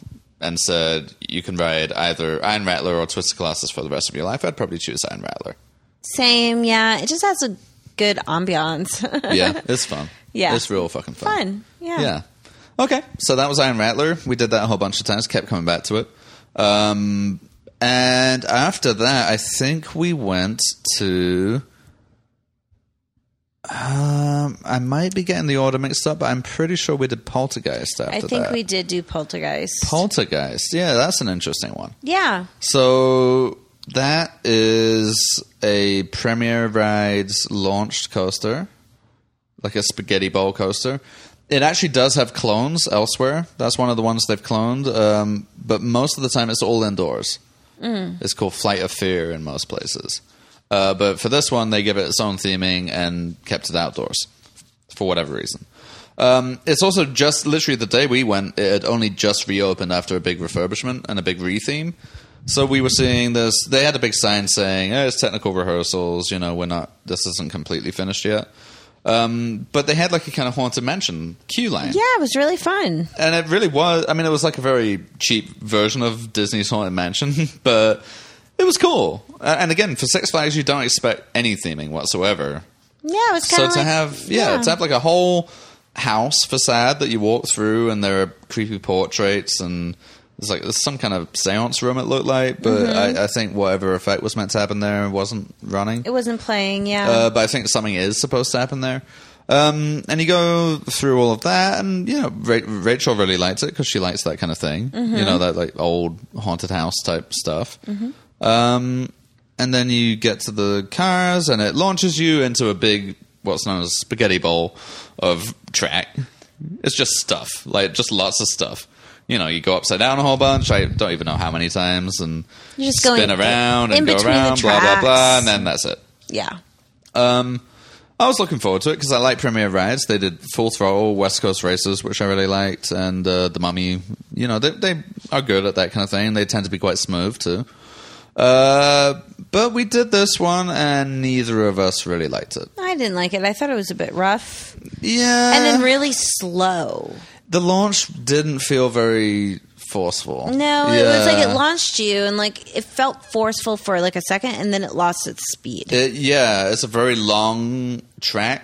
and said you can ride either Iron Rattler or Twisted Colossus for the rest of your life, I'd probably choose Iron Rattler. Same, yeah. It just has a good ambiance. Yeah, it's fun. Yeah. it's real fucking fun. Fun, yeah. Yeah. Okay, so that was Iron Rattler. We did that a whole bunch of times, kept coming back to it. Um, and after that, I think we went to. Um, I might be getting the order mixed up, but I'm pretty sure we did Poltergeist after I think that. we did do Poltergeist. Poltergeist, yeah, that's an interesting one. yeah. So that is a Premier Rides launched coaster, like a spaghetti bowl coaster. It actually does have clones elsewhere. That's one of the ones they've cloned, um, but most of the time it's all indoors. It's called Flight of Fear in most places. Uh, but for this one, they give it its own theming and kept it outdoors for whatever reason. Um, it's also just literally the day we went, it had only just reopened after a big refurbishment and a big retheme. So we were seeing this. They had a big sign saying, oh, "It's technical rehearsals. You know, we're not. This isn't completely finished yet." Um, but they had like a kind of haunted mansion queue line, Yeah, it was really fun. and it really was. I mean, it was like a very cheap version of Disney's haunted mansion, but it was cool. And again, for Six Flags, you don't expect any theming whatsoever. Yeah, it was So of to like, have yeah, to have like a whole house facade that you walk through, and there are creepy portraits, and there's like there's some kind of seance room it looked like, but Mm-hmm. I, I think whatever effect was meant to happen there wasn't running. it wasn't playing. Yeah, Uh, but I think something is supposed to happen there. Um, and you go through all of that, and you know Ra- Rachel really likes it because she likes that kind of thing. Mm-hmm. You know that like old haunted house type stuff. Um, and then you get to the cars, and it launches you into a big what's known as spaghetti bowl of track. It's just stuff, like just lots of stuff. You know, you go upside down a whole bunch. I don't even know how many times, and You're just spin going around in and go between the around, blah blah blah, and then that's it. Yeah. Um, I was looking forward to it because I like Premier Rides. They did Full Throttle, West Coast Racers, which I really liked, and uh, The Mummy. You know, they, they are good at that kind of thing. They tend to be quite smooth too. Uh, but we did this one, and neither of us really liked it. I didn't like it. I thought it was a bit rough Yeah, and then really slow. The launch didn't feel very forceful. No, it was like it launched you and like it felt forceful for like a second and then it lost its speed. It, yeah, it's a very long track.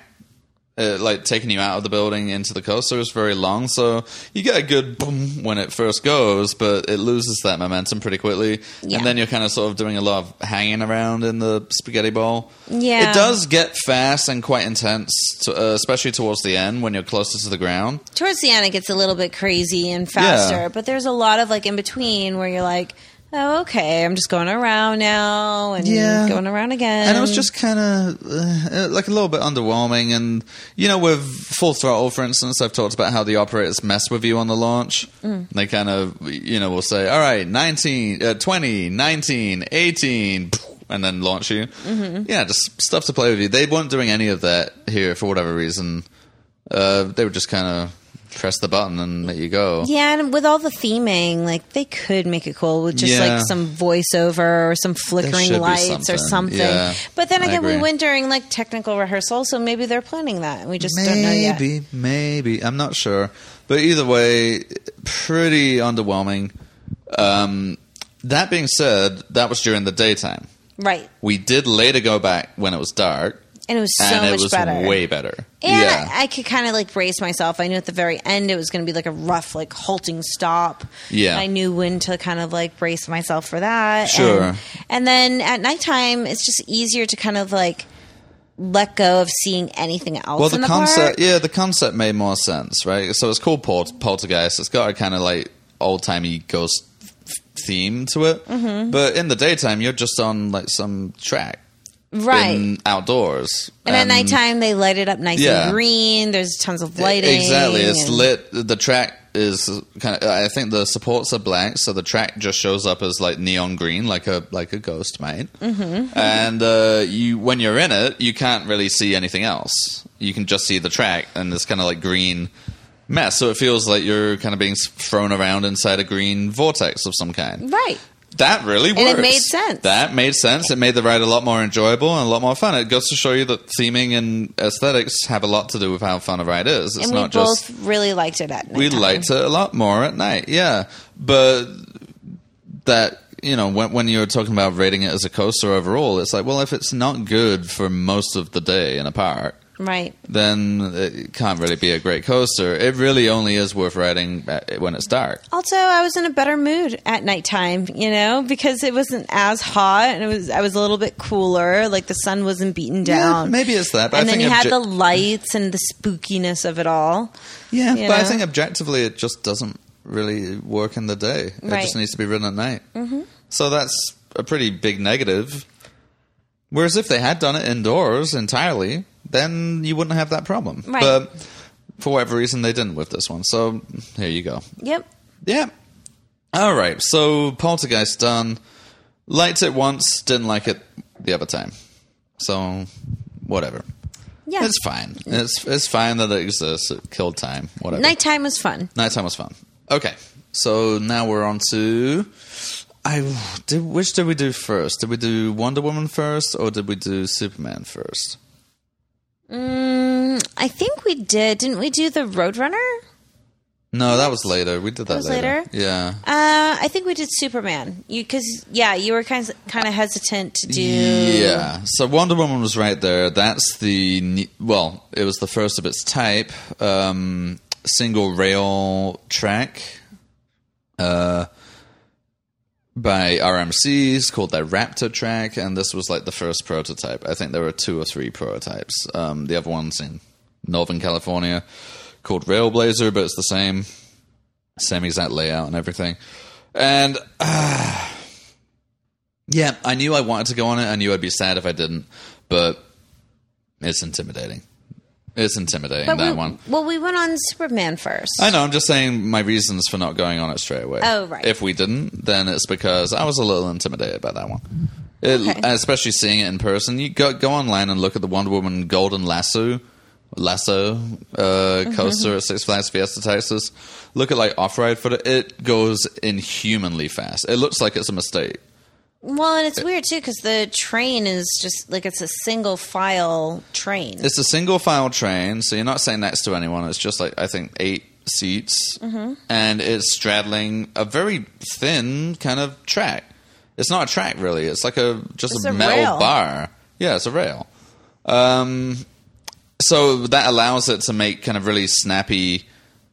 Uh, like taking you out of the building into the coaster is very long, so you get a good boom when it first goes, but it loses that momentum pretty quickly, Yeah. and then you're kind of sort of doing a lot of hanging around in the spaghetti bowl. Yeah. it does get fast and quite intense, to, uh, especially towards the end when you're closer to the ground. Towards the end, it gets a little bit crazy and faster, Yeah. but there's a lot of like in between where you're like, oh, okay, I'm just going around now and Yeah. going around again. And it was just kind of uh, like a little bit underwhelming. And, you know, with Full Throttle, for instance, I've talked about how the operators mess with you on the launch. They kind of, you know, will say, all right, 19, uh, 20, 19, 18, and then launch you. Yeah, just stuff to play with you. They weren't doing any of that here for whatever reason. Uh, they were just kind of press the button and let you go. Yeah, and with all the theming, like they could make it cool with just Yeah. like some voiceover or some flickering lights or something. something. Yeah, but then again, we went during like technical rehearsal, so maybe they're planning that, and we just don't know yet. Maybe, maybe. I'm not sure. But either way, pretty underwhelming. Um, that being said, that was during the daytime. Right, We did later go back when it was dark, and it was so and it much was better. way better. And yeah. I, I could kind of like brace myself. I knew at the very end it was going to be like a rough, like halting stop. Yeah. I knew when to kind of like brace myself for that. Sure. And, and then at nighttime, it's just easier to kind of like let go of seeing anything else well, in the the concept, park. yeah, the concept made more sense, right? So it's called Pol- Poltergeist. It's got a kind of like old timey ghost theme to it. Mm-hmm. But in the daytime, you're just on like some track, Right. in outdoors, And at nighttime, they light it up nice Yeah. and green. There's tons of lighting. Exactly, it's and- lit. The track is kind of. I think the supports are black, so the track just shows up as like neon green, like a like a ghost might. Mm-hmm. And uh, you, when you're in it, you can't really see anything else. You can just see the track, and this kind of like green mess. So it feels like you're kind of being thrown around inside a green vortex of some kind. Right. That really works. And it made sense. That made sense. It made the ride a lot more enjoyable and a lot more fun. It goes to show you that theming and aesthetics have a lot to do with how fun a ride is. It's and we not both just really liked it at night. we liked it a lot more at night. Yeah, but that you know when when you're talking about rating it as a coaster overall, it's like well, if it's not good for most of the day in a park. Right. Then it can't really be a great coaster. It really only is worth riding when it's dark. Also, I was in a better mood at nighttime, you know, because it wasn't as hot and it was I was a little bit cooler, like the sun wasn't beaten down. Yeah, maybe it's that. But and I then think you had obje- the lights and the spookiness of it all. Yeah, but I think objectively it just doesn't really work in the day. It Right. just needs to be ridden at night. Mm-hmm. So that's a pretty big negative. Whereas if they had done it indoors entirely, then you wouldn't have that problem. Right. But for whatever reason, they didn't with this one. So here you go. Yep. Yeah. All right. So Poltergeist done. Liked it once, didn't like it the other time. So whatever. Yeah. It's fine. It's it's fine that it exists. It killed time. Whatever. Nighttime was fun. Nighttime was fun. Okay, so now we're on to. I did. Which did we do first? Did we do Wonder Woman first, or did we do Superman first? Mm, I think we did. Didn't we do the Roadrunner? No, that was later. We did that, was later? Yeah. Uh, I think we did Superman. You because yeah, you were kind of kind of hesitant to do. Yeah. So Wonder Woman was right there. That's the well, it was the first of its type. Um, single rail track. Uh, by RMCs called their Raptor track, and this was like the first prototype. I think there were two or three prototypes. Um, the other one's in Northern California called Railblazer, but it's the same, same exact layout and everything. And uh, yeah, I knew I wanted to go on it. I knew I'd be sad if I didn't, but it's intimidating. It's intimidating But that we, one. well, we went on Superman first. I know. I'm just saying my reasons for not going on it straight away. Oh, right. If we didn't, then it's because I was a little intimidated by that one. It, Okay. Especially seeing it in person. You go go online and look at the Wonder Woman Golden Lasso Lasso uh, Mm-hmm. coaster at Six Flags Fiesta Texas. Look at like off ride footage. It goes inhumanly fast. It looks like it's a mistake. Well, and it's weird too because the train is just like it's a single file train. It's a single file train, so you're not sitting next to anyone. It's just like I think eight seats, Mm-hmm. and it's straddling a very thin kind of track. It's not a track really. It's like a just It's a, a metal rail. bar. Yeah, it's a rail. Um, so that allows it to make kind of really snappy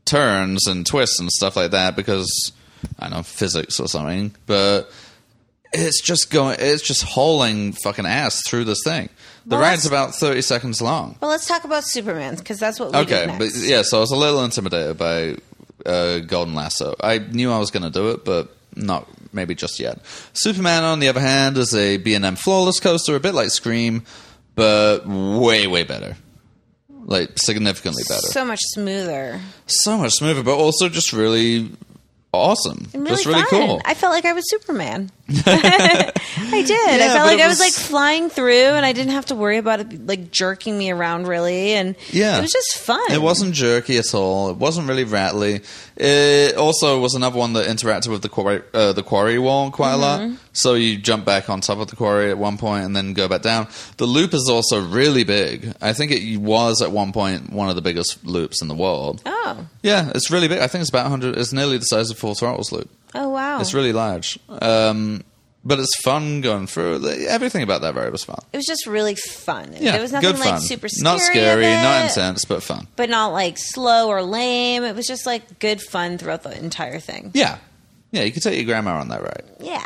turns and twists and stuff like that because I don't know physics or something, but it's just going. It's just hauling fucking ass through this thing. The Well, ride's about thirty seconds long. well, let's talk about Superman because that's what we Okay, but yeah, so I was a little intimidated by uh, Golden Lasso. I knew I was going to do it, but not maybe just yet. Superman, on the other hand, is a B&M floorless coaster, a bit like Scream, but way way better, like significantly better. So much smoother. So much smoother, but also just really awesome, And just really fun. cool. I felt like I was Superman. I did. I felt like it I was was- like flying through, and I didn't have to worry about it like jerking me around really. And Yeah. it was just fun. It wasn't jerky at all. It wasn't really rattly. It also was another one that interacted with the quarry, uh, the quarry wall quite a lot. So you jump back on top of the quarry at one point and then go back down. The loop is also really big. I think it was at one point one of the biggest loops in the world. Oh, Yeah, it's really big. I think it's about 100. It's nearly the size of Full Throttle's loop. oh wow! It's really large. Um, but it's fun going through. Everything about that ride was fun. it was just really fun. Yeah, there was nothing good like fun. super scary, not scary, not intense, but fun. but not like slow or lame. It was just like good fun throughout the entire thing. Yeah, yeah. You could take your grandma on that ride. Yeah,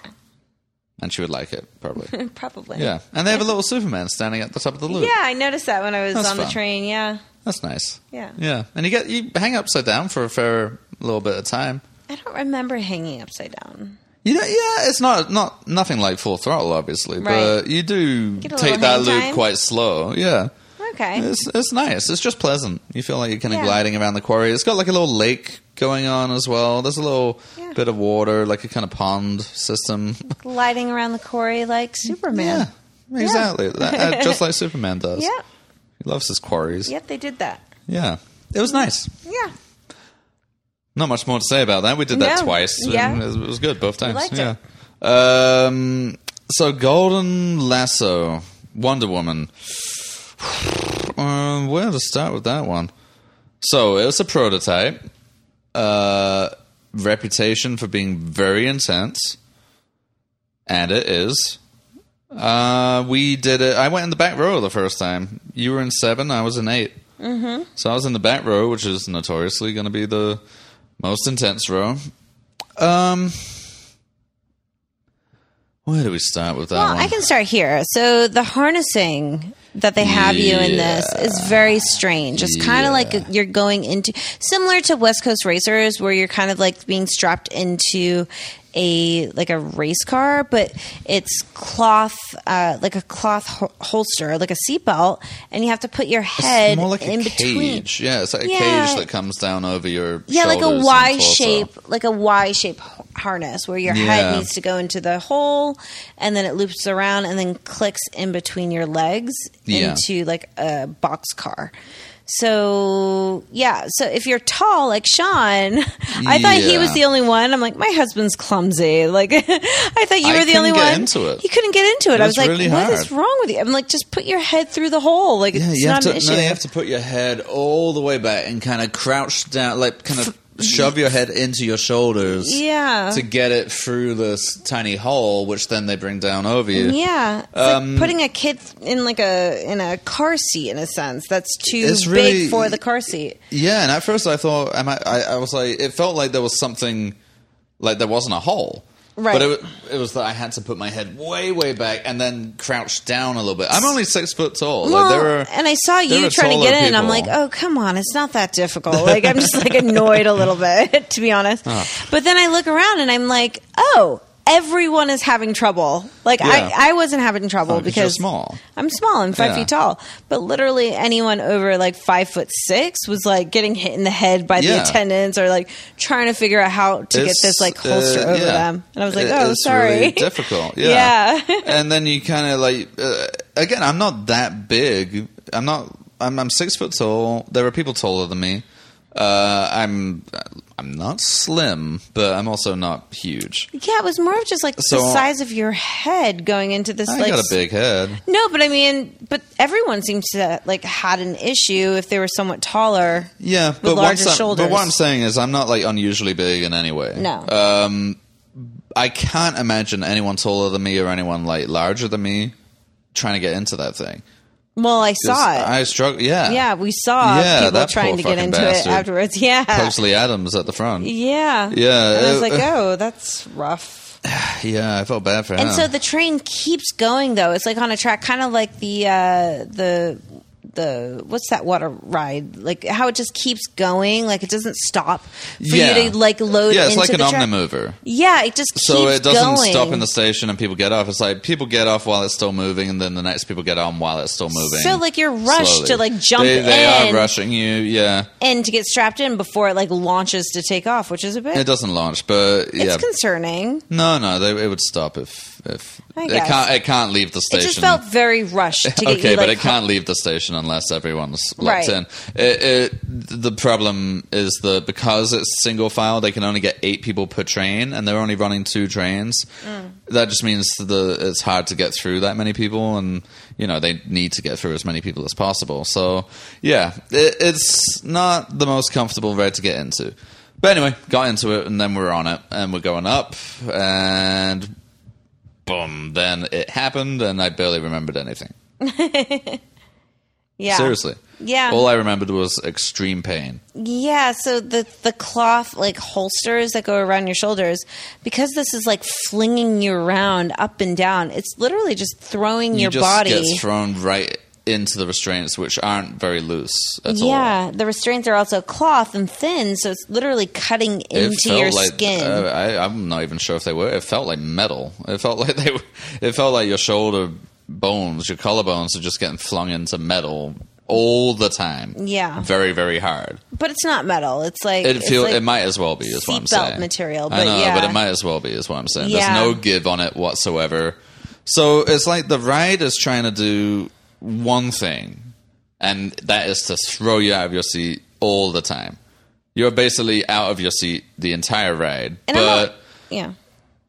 and she would like it probably. probably. yeah, and they have a little Superman standing at the top of the loop. Yeah, I noticed that when I was That's on the train. Yeah, that's nice. yeah. Yeah, and you get you hang upside down for a fair little bit of time. I don't remember hanging upside down. You know, yeah, it's not not nothing like full throttle, obviously, but you do take that loop time. quite slow. Yeah, Okay. it's it's nice. It's just pleasant. You feel like you're kind of Yeah. gliding around the quarry. It's got like a little lake going on as well. There's a little Yeah. bit of water, like a kind of pond system. Gliding around the quarry like Superman. yeah, exactly. That- uh, just like Superman does. Yeah. He loves his quarries. Yep, they did that. Yeah, it was nice. Yeah. Not much more to say about that. We did that No. twice. Yeah. It was- good both times. yeah. Um, so Golden Lasso, Wonder Woman. Um, where to start with that one? So it was a prototype. Uh, reputation for being very intense, and it is. Uh, we did it. I went in the back row the first time. You were in seven. I was in 8 Mm-hmm. So I was in the back row, which is notoriously going to be the most intense row. Um, where do we start with that Well, one? I can start here. So the harnessing that they have you in this is very strange. It's kind of like you're going into similar to West Coast Racers, where you're kind of like being strapped into a like a race car, but it's cloth, uh, like a cloth ho- holster, like a seatbelt, and you have to put your head more like in a between. cage. Yeah, it's like a Yeah. cage that comes down over your Yeah, like a Y shape, like a Y shape harness where your Yeah. head needs to go into the hole, and then it loops around and then clicks in between your legs Yeah. into like a box car. So yeah, so if you're tall like Sean, I thought he was the only one. I'm like, my husband's clumsy. Like, I thought you I were the only get one. into it. He couldn't get into it. It I was was like, really what is wrong with you? I'm like, just put your head through the hole. Like, Yeah, it's not to. an issue. No, you have to put your head all the way back and kind of crouch down, like kind of shove your head into your shoulders. Yeah. To get it through this tiny hole, which then they bring down over you. Yeah, it's Um, like putting a kid in like a in a car seat in a sense. That's too big really- for the car seat. Yeah, and at first I thought I. I, I was like, it felt like there was something, like there wasn't a hole. Right. But it, it was that I had to put my head way, way back and then crouch down a little bit. I'm only six foot tall. Well, like there are, and I saw you trying to get in. and I'm like, oh come on, it's not that difficult. Like I'm just like annoyed a little bit, to be honest. But then I look around and I'm like, oh, everyone is having trouble. Like Yeah. I, I wasn't having trouble Oh, because small. I'm small. I'm five Yeah. feet tall. But literally anyone over like five foot six was like getting hit in the head by the attendants or like trying to figure out how to get this like holster uh, over yeah. them. And I was like, It- oh, it's sorry. really difficult. Yeah. Yeah. and then you kind of like, uh, again, I'm not that big. I'm not. I'm, I'm six foot tall. There are people taller than me. Uh, I'm. I'm not slim, but I'm also not huge. yeah, it was more of just like So- the size of your head going into this I like got a big head. No, but I mean, but everyone seems to like had an issue if they were somewhat taller. Yeah, but, larger shoulders. but what I'm saying is, I'm not like unusually big in any way. No. Um, I can't imagine anyone taller than me or anyone like larger than me trying to get into that thing. Well, I saw it. I struggle. Yeah. yeah, we saw Yeah, people trying to get into bastard. it afterwards. Yeah. Pugsley Addams at the front. Yeah. Yeah, And I was uh, like, uh, oh, that's rough. Yeah, I felt bad for him. And so the train keeps going though. It's like on a track, kind of like the uh, the the what's that water ride? Like how it just keeps going, like it doesn't stop for yeah. you to like load. Yeah, it's into like an the track. omnimover. Yeah, it just keeps So it doesn't going. stop in the station and people get off. It's like people get off while it's still moving, and then the next people get on while it's still moving. So, like, you're rushed slowly. to, like, jump they, They in. are rushing you. Yeah, and to get strapped in before it like launches to take off, which is a bit it doesn't launch, but it's concerning. no, no, they, it would stop if if I it guess. can't. It can't leave the station. It just felt very rushed to get okay, you, but like, it can't leave the station unless everyone's locked Right. in. It, it, the problem is that because it's single file, they can only get eight people per train, and they're only running two trains. Mm. That just means that it's hard to get through that many people, and you know they need to get through as many people as possible. So yeah, it, it's not the most comfortable ride to get into. But anyway, got into it, and then we're on it, and we're going up, and boom, then it happened, and I barely remembered anything. yeah, Seriously. Yeah. All I remembered was extreme pain. Yeah, so the the cloth like holsters that go around your shoulders, because this is like flinging you around up and down. It's literally just throwing You your just body. get thrown right into the restraints, which aren't very loose at all. yeah, the restraints are also cloth and thin, so it's literally cutting It into your like skin. uh, I, I'm not even sure if they were. It felt like metal. It felt like they. Were, it felt like your shoulder bones, your collarbones, are just getting flung into metal all the time. Yeah. very very hard. but it's not metal. It's like It feel like- it might as well be. Is what I'm saying. material, I but know, yeah. but it might as well be. Is what I'm saying. Yeah. There's no give on it whatsoever. So it's like the ride is trying to do one thing, and that is to throw you out of your seat all the time. You're basically out of your seat the entire ride, And but not- yeah.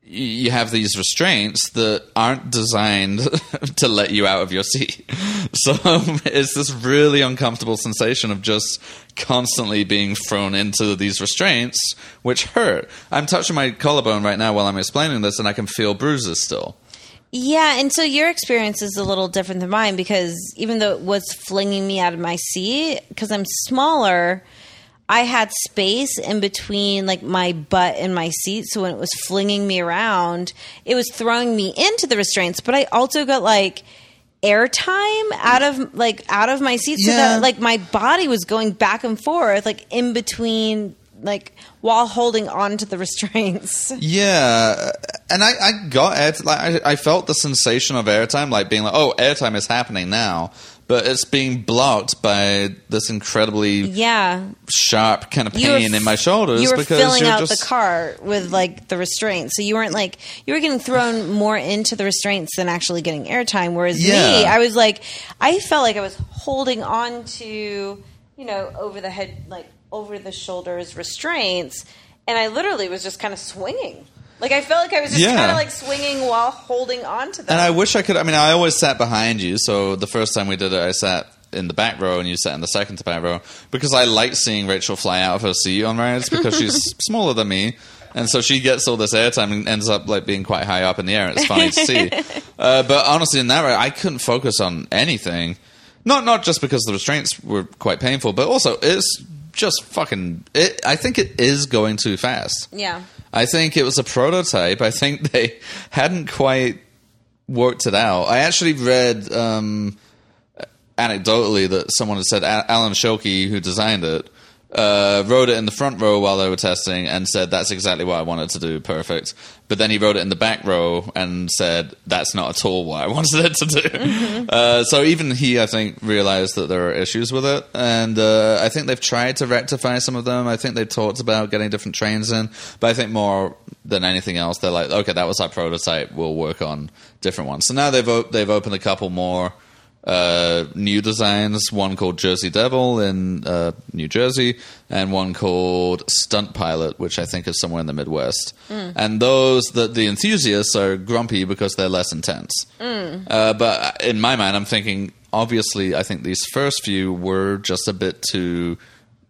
you have these restraints that aren't designed to let you out of your seat. So it's this really uncomfortable sensation of just constantly being thrown into these restraints, which hurt. I'm touching my collarbone right now while I'm explaining this, and I can feel bruises still. Yeah, and so your experience is a little different than mine because even though it was flinging me out of my seat, because I'm smaller, I had space in between like my butt and my seat. So when it was flinging me around, it was throwing me into the restraints, but I also got like airtime out of like out of my seat so Yeah. that like my body was going back and forth like in between like while holding on to the restraints. Yeah, and I, I got air, like I, I felt the sensation of airtime, like being like, oh, airtime is happening now, but it's being blocked by this incredibly yeah. sharp kind of were pain in my shoulders You were because filling you're out just the car with like the restraints, so you weren't like you were getting thrown more into the restraints than actually getting airtime. Whereas me, I was like, I felt like I was holding on to you know over the head, like over the shoulders restraints, and I literally was just kind of swinging. Like I felt like I was just Yeah. kind of like swinging while holding on to them. And I wish I could. I mean, I always sat behind you. So the first time we did it, I sat in the back row, and you sat in the second to back row because I like seeing Rachel fly out of her seat on rides because she's smaller than me. And so she gets all this airtime and ends up like being quite high up in the air. It's funny to see. Uh, but honestly, in that ride, I couldn't focus on anything. Not not just because the restraints were quite painful, but also it's just fucking. It, I think it is going too fast. yeah. I think it was a prototype. I think they hadn't quite worked it out. I actually read um, anecdotally that someone had said Alan Schilke, who designed it, uh, rode it in the front row while they were testing and said that's exactly what I wanted to do, perfect. But then he rode it in the back row and said that's not at all what I wanted it to do. Uh, so even he, I think, realized that there are issues with it, and uh, I think they've tried to rectify some of them. I think they've talked about getting different trains in, but I think more than anything else, they're like, okay, that was our prototype. We'll work on different ones. So now they've op- they've opened a couple more uh, new designs. One called Jersey Devil in uh, New Jersey, and one called Stunt Pilot, which I think is somewhere in the Midwest. And those that the enthusiasts are grumpy because they're less intense. Uh, but in my mind, I'm thinking. Obviously, I think these first few were just a bit too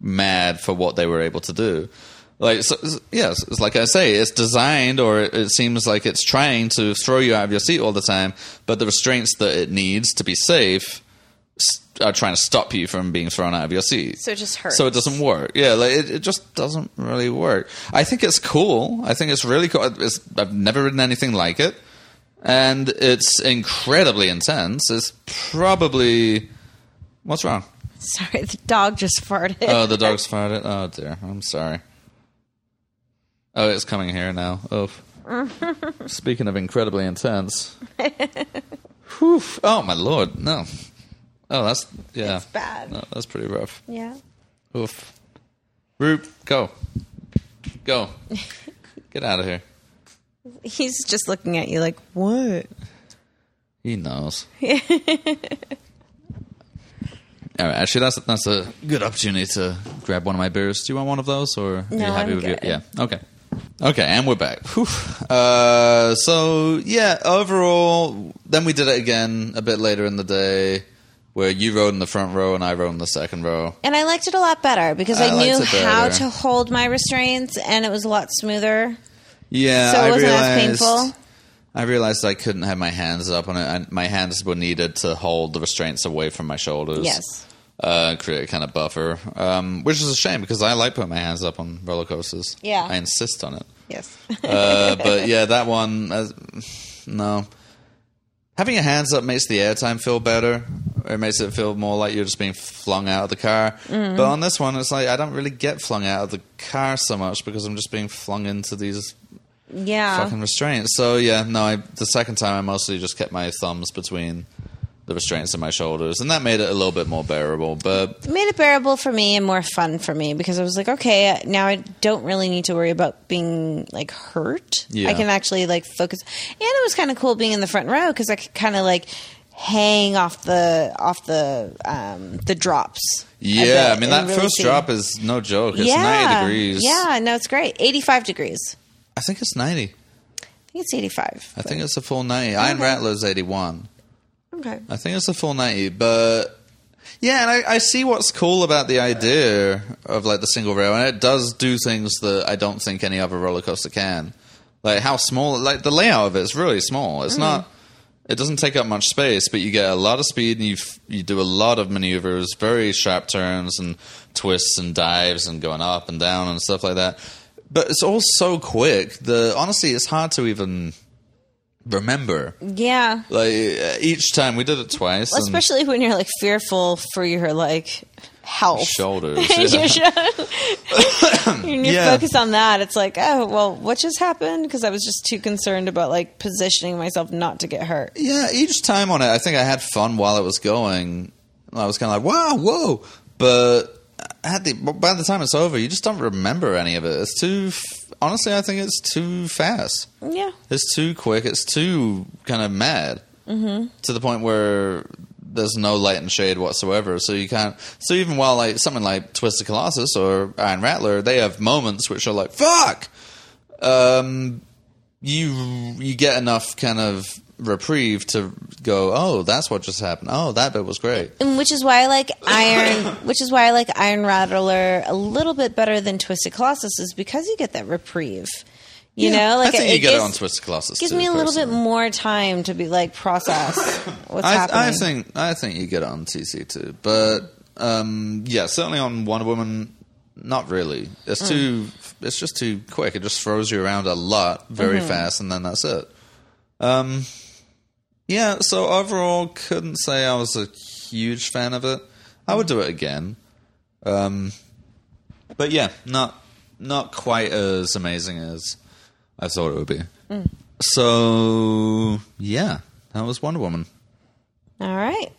mad for what they were able to do. Like, so, yes, it's like I say, it's designed, or it, seems like it's trying to throw you out of your seat all the time, but the restraints that it needs to be safe are trying to stop you from being thrown out of your seat. So it just hurts. So it doesn't work. Yeah, like it, it just doesn't really work. I think it's cool. I think it's really cool. It's, I've never ridden anything like it, and it's incredibly intense. It's probably what's wrong? Sorry, the dog just farted. Oh, the dog's farted. Oh dear, I'm sorry. Oh, it's coming here now. Oh, speaking of incredibly intense. Whew. Oh my lord, no. Oh, that's yeah. It's bad. No, that's pretty rough. Yeah. Oof. Roop, go, go, get out of here. He's just looking at you like, what? He knows. All right, actually, that's that's a good opportunity to grab one of my beers. Do you want one of those, or are you happy I'm with your? good. Yeah, okay, okay, and we're back. Uh, so yeah, overall, then we did it again a bit later in the day, where you rode in the front row and I rode in the second row. And I liked it a lot better because I, I knew how to hold my restraints and it was a lot smoother. Yeah, So it I wasn't as realized, painful? I realized I couldn't have my hands up on it, and my hands were needed to hold the restraints away from my shoulders. Yes. Uh, create a kind of buffer, um, which is a shame because I like putting my hands up on roller coasters. Yeah. I insist on it. Yes. Uh, but yeah, that one, uh, no. Having your hands up makes the airtime feel better. It makes it feel more like you're just being flung out of the car. Mm-hmm. But on this one, it's like I don't really get flung out of the car so much because I'm just being flung into these yeah. fucking restraints. So yeah, no. I, the second time, I mostly just kept my thumbs between the restraints on my shoulders, and that made it a little bit more bearable. But It made it bearable for me and more fun for me because I was like, okay, now I don't really need to worry about being like hurt. Yeah. I can actually like focus. And it was kind of cool being in the front row because I could kind of like hang off the off the um the drops. yeah, I mean that really first see- drop is no joke. It's yeah, ninety degrees. Yeah, no, it's great. Eighty five degrees. I think it's ninety. I think it's eighty five. I think it's a full ninety. Iron Rattler's eighty one. Okay. I think it's a full ninety, but yeah, and I, I see what's cool about the idea of like the single rail, and it does do things that I don't think any other roller coaster can. Like how small, like the layout of it is really small. It's mm-hmm. not. It doesn't take up much space, but you get a lot of speed, and you you do a lot of maneuvers, very sharp turns and twists and dives, and going up and down and stuff like that. But it's all so quick. The honestly, it's hard to even remember. Yeah. Like uh, each time we did it twice, and Especially when you're like fearful for your like health. shoulders. You yeah. when you Yeah. focus on that, it's like, oh, well, what just happened? Because I was just too concerned about like positioning myself not to get hurt. Yeah, each time on it, I think I had fun while it was going. I was kind of like, wow, whoa. But at the, by the time it's over, you just don't remember any of it. It's too, honestly, I think it's too fast. Yeah. It's too quick. It's too kind of mad mm-hmm. to the point where there's no light and shade whatsoever. So you can't. So even while like something like Twisted Colossus or Iron Rattler, they have moments which are like fuck. Um, you you get enough kind of reprieve to go. Oh, that's what just happened. Oh, that bit was great. And which is why I like Iron, which is why I like Iron Rattler a little bit better than Twisted Colossus, is because you get that reprieve. You Yeah, know, like I think you get gives, it on Twisted Colossus. gives too, me a little bit more time to be like process what's I, happening. I think I think you get it on TC too, but um, yeah, certainly on Wonder Woman, not really. It's Mm. too. It's just too quick. It just throws you around a lot very Mm-hmm. fast, and then that's it. Um, yeah. So overall, couldn't say I was a huge fan of it. I would do it again. Um, But yeah, not not quite as amazing as I thought it would be. Mm. So yeah, that was Wonder Woman. All right.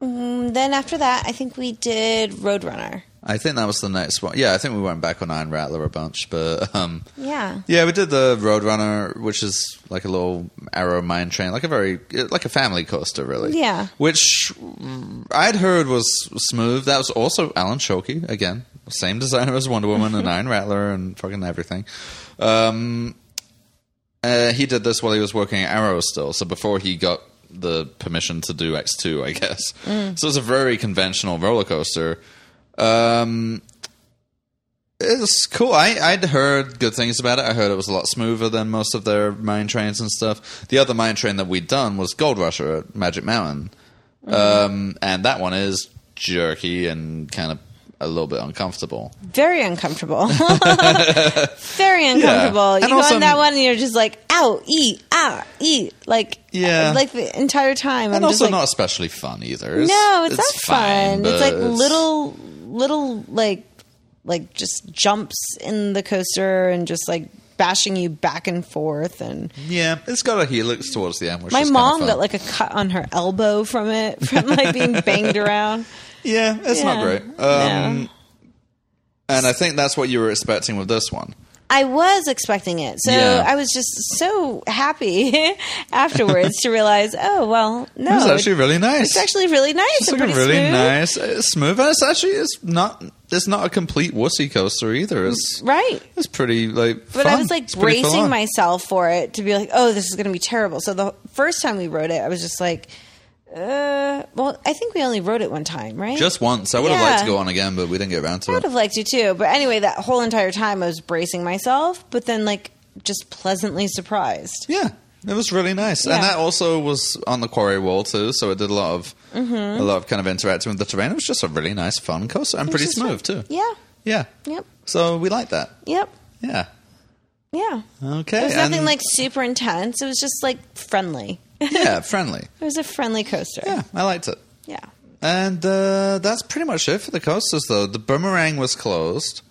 Mm, then after that, I think we did Roadrunner. I think that was the next one. Yeah, I think we went back on Iron Rattler a bunch, but um, Yeah. yeah, we did the Roadrunner, which is like a little arrow mine train, like a very like a family coaster, really. Yeah. Which mm, I'd heard was smooth. That was also Alan Schilke again, same designer as Wonder Woman and Iron Rattler and fucking everything. Um, uh, he did this while he was working at Arrow still, so before he got the permission to do X two, I guess. So it's a very conventional roller coaster. Um, it's cool. I, I'd heard good things about it. I heard it was a lot smoother than most of their mine trains and stuff. The other mine train that we'd done was Gold Rusher at Magic Mountain. Um, and that one is jerky and kind of a little bit uncomfortable. Very uncomfortable. Very uncomfortable. And You go also- on that one and you're just like, ow, eat, ah, eat. Like, Yeah. like the entire time. And I'm just also like, not especially fun either. It's, no, it's, not fine, fun. It's like it's- little, little, like, like just jumps in the coaster and just like bashing you back and forth. And Yeah, it's got a helix towards the end. Which my is mom got like a cut on her elbow from it, from like being banged around. Yeah, it's not great. Um, And I think that's what you were expecting with this one. I was expecting it. So Yeah. I was just so happy afterwards to realize, oh, well, no. It was actually really nice. It's actually really nice It's like a really smooth. nice, it's smooth, and it's actually it's not it's not a complete wussy coaster either. It's Right. it's pretty like. But I was like It's bracing myself for it to be like, oh, this is going to be terrible. So the first time we rode it, I was just like, uh, well, I think we only rode it one time, right? just once. I would have liked to go on again, but we didn't get around to it. I would it. have liked to too. But anyway, that whole entire time I was bracing myself, but then like just pleasantly surprised. Yeah, it was really nice, Yeah. and that also was on the quarry wall too. So it did a lot of Mm-hmm. a lot of kind of interacting with the terrain. It was just a really nice, fun coaster and pretty just smooth too. Yeah. Yeah, Yep. so we liked that. Yep. Yeah. Yeah. Okay. It was nothing and- like super intense. It was just like friendly. Yeah, friendly. It was a friendly coaster. Yeah, I liked it. Yeah. And uh, that's pretty much it for the coasters, though. The boomerang was closed.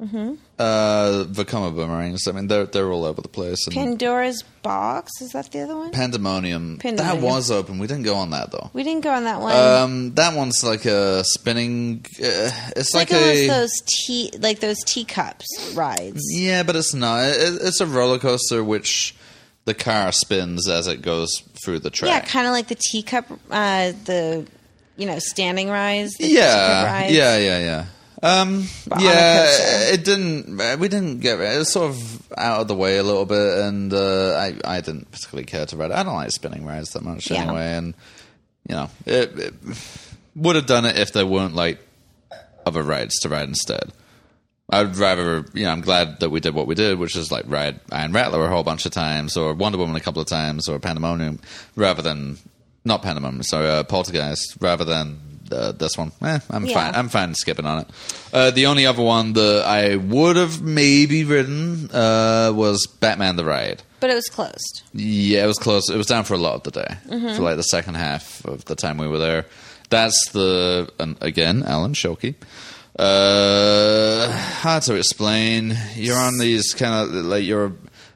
Mm-hmm. Uh, Vekoma boomerangs. I mean, they're they're all over the place. And Pandora's Box is that the other one? Pandemonium, That was open. We didn't go on that though. we didn't go on that one. Um, that one's like a spinning. Uh, it's like, like, a those tea, like those teacups rides. yeah, but it's not. It, it's a roller coaster which the car spins as it goes through the track. Yeah, kind of like the teacup, uh, the you know standing rise. The yeah, rides. yeah, yeah, yeah. Um, But on a yeah, it didn't. uh, We didn't get it. was sort of out of the way a little bit, and uh, I I didn't particularly care to ride it. I don't like spinning rides that much Yeah. anyway, and you know, it, it would have done it if there weren't like other rides to ride instead. I'd rather, you know, I'm glad that we did what we did, which is like ride Iron Rattler a whole bunch of times, or Wonder Woman a couple of times, or Pandemonium, rather than not Pandemonium, sorry, uh, Poltergeist, rather than uh, this one. Eh, I'm Yeah. fine. I'm fine skipping on it. Uh, the only other one that I would have maybe ridden uh, was Batman the Ride. but it was closed. Yeah, it was closed. It was down for a lot of the day, Mm-hmm. for like the second half of the time we were there. That's the and again Alan Schilke. Uh, hard to explain. You're on these kind of like you're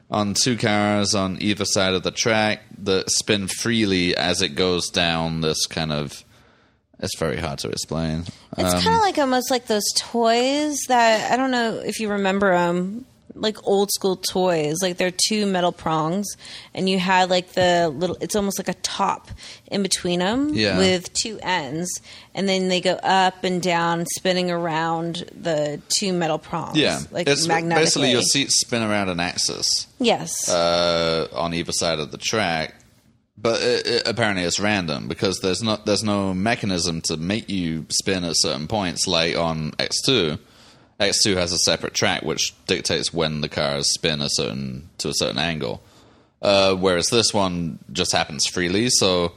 on two cars on either side of the track that spin freely as it goes down this kind of. It's very hard to explain. It's Um, kind of like almost like those toys that I don't know if you remember them, like old school toys. Like they're two metal prongs, and you had like the little. It's almost like a top in between them Yeah. with two ends, and then they go up and down, spinning around the two metal prongs. yeah, like it's magnetically. basically your seats spin around an axis. Yes. uh, on either side of the track. But it, it, apparently it's random because there's not there's no mechanism to make you spin at certain points like on X2. X2 has a separate track which dictates when the cars spin a certain to a certain angle. Uh, whereas this one just happens freely, so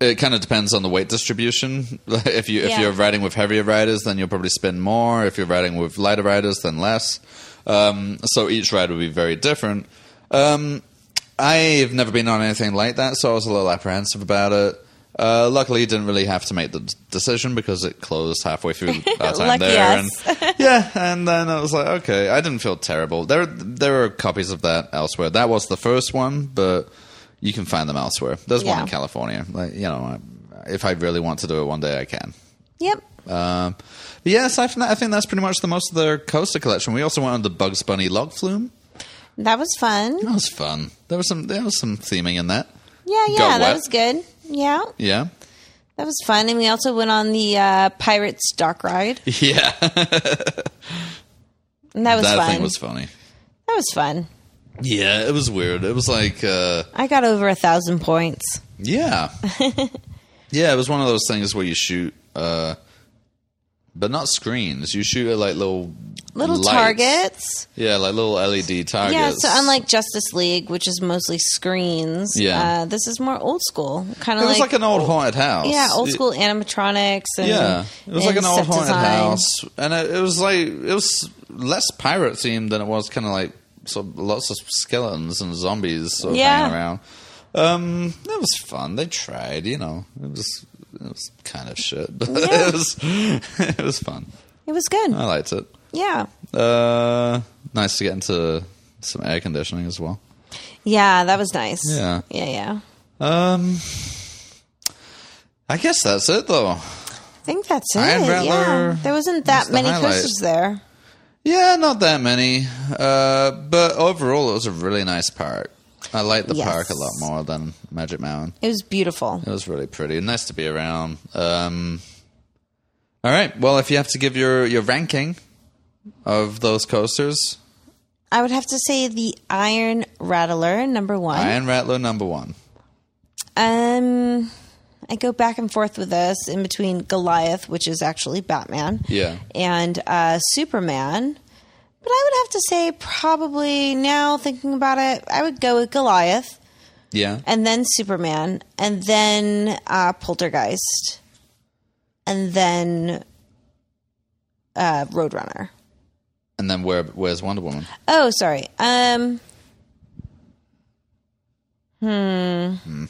it kind of depends on the weight distribution. if you if Yeah. you're riding with heavier riders, then you'll probably spin more. If you're riding with lighter riders, then less. Um, so each ride will be very different. Um, I've never been on anything like that, so I was a little apprehensive about it. Uh, luckily, you didn't really have to make the d- decision because it closed halfway through our time there. And, yeah, and then I was like, okay, I didn't feel terrible. There, there are copies of that elsewhere. That was the first one, but you can find them elsewhere. There's one in California. Like, you know, if I really want to do it one day, I can. Yep. Um, but yeah, aside from that, I think that's pretty much the most of their coaster collection. We also went on the Bugs Bunny log flume. That was fun. That was fun. There was some there was some theming in that. Yeah, yeah, that was good. Yeah, Yeah. that was fun. And we also went on the uh, Pirates Dark ride. Yeah. And that was that fun. thing was funny. that was fun. Yeah, it was weird. It was like uh I got over a thousand points. yeah. yeah, it was one of those things where you shoot uh but not screens. You shoot at like little Little lights. targets. Yeah, like little LED targets. Yeah, so unlike Justice League, which is mostly screens, Yeah. uh, this is more old school. Kind of. it was like, like, an old haunted house. yeah, old It- school animatronics. And, Yeah, it was like an old haunted design. house, and it, it was like it was less pirate themed than it was kind of like so lots of skeletons and zombies sort of Yeah. hanging around. Um, it was fun. They tried, you know. It was it was kind of shit, but Yeah. it was it was fun. It was good. I liked it. yeah, Uh, nice to get into some air conditioning as well. yeah, that was nice. Yeah. yeah, yeah. Um, I guess that's it though. I think that's it. Rattler yeah, there wasn't that was many coasters there. Yeah, not that many. Uh, but overall, it was a really nice park. I liked the Yes. park a lot more than Magic Mountain. It was beautiful. It was really pretty. Nice to be around. Um, all right. Well, if you have to give your, your ranking of those coasters, I would have to say the Iron Rattler number one. Iron Rattler number one. Um, I go back and forth with this in between Goliath, which is actually Batman, Yeah. and uh, Superman. But I would have to say probably now thinking about it, I would go with Goliath Yeah. and then Superman and then uh, Poltergeist and then uh, Roadrunner. And then where where's Wonder Woman? Oh, sorry. Um. Hmm.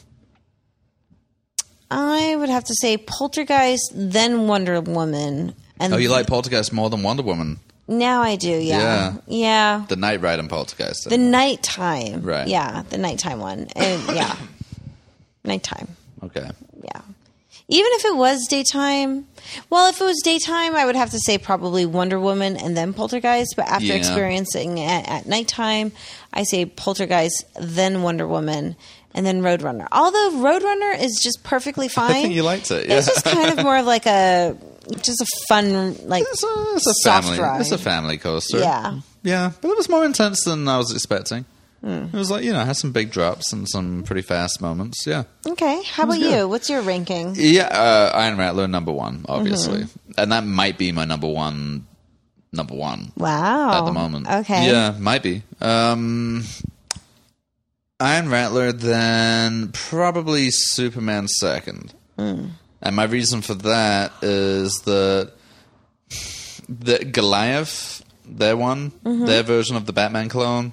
I would have to say Poltergeist, then Wonder Woman, and Oh, you like Poltergeist more than Wonder Woman? Now I do. Yeah, yeah. The Night Ride and Poltergeist. The nighttime, Right. Yeah, the nighttime one, and yeah, nighttime. okay. Yeah. Even if it was daytime, well, if it was daytime, I would have to say probably Wonder Woman and then Poltergeist. But after Yeah. experiencing it at nighttime, I say Poltergeist, then Wonder Woman, and then Roadrunner. Although Roadrunner is just perfectly fine. I think you liked it. Yeah. It's just kind of more of like a just a fun like It's a, it's a soft family. ride. It's a family coaster. Yeah. yeah, but it was more intense than I was expecting. Hmm. It was like you know, it had some big drops and some pretty fast moments. Yeah, Okay, how about good. you? What's your ranking? yeah. Uh, Iron Rattler number one, obviously, Mm-hmm. and that might be my number one. Number one Wow. at the moment. Okay. yeah, might be. Um, Iron Rattler, then probably Superman second. Hmm. And my reason for that is that the Goliath, their one, Mm-hmm. their version of the Batman clone,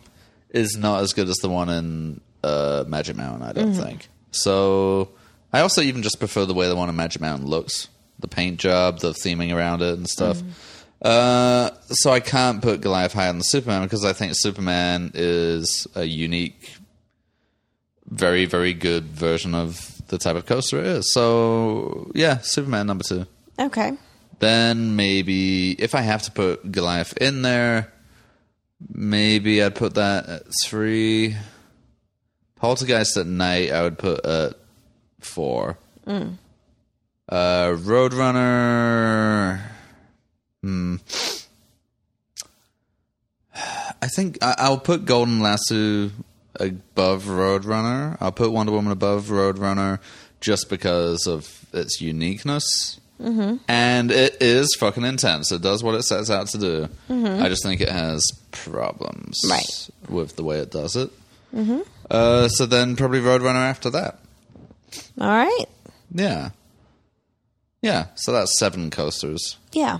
is not as good as the one in uh, Magic Mountain. I don't Mm-hmm. think. So I also even just prefer the way the one in Magic Mountain looks, the paint job, the theming around it, and stuff. Mm-hmm. Uh, so I can't put Goliath higher than Superman because I think Superman is a unique, very very good version of the type of coaster it is. So yeah, Superman number two. Okay. Then maybe if I have to put Goliath in there, maybe I'd put that at three. Poltergeist at night, I would put at four. Uh, Roadrunner. Hmm. I think I, I'll put Golden Lasso above Roadrunner. I'll put Wonder Woman above Roadrunner just because of its uniqueness. Mm-hmm. And it is fucking intense. It does what it sets out to do. I just think it has problems Right. with the way it does it. Mm-hmm. Uh, so then probably Roadrunner after that. All right. Yeah. Yeah, so that's seven coasters. Yeah.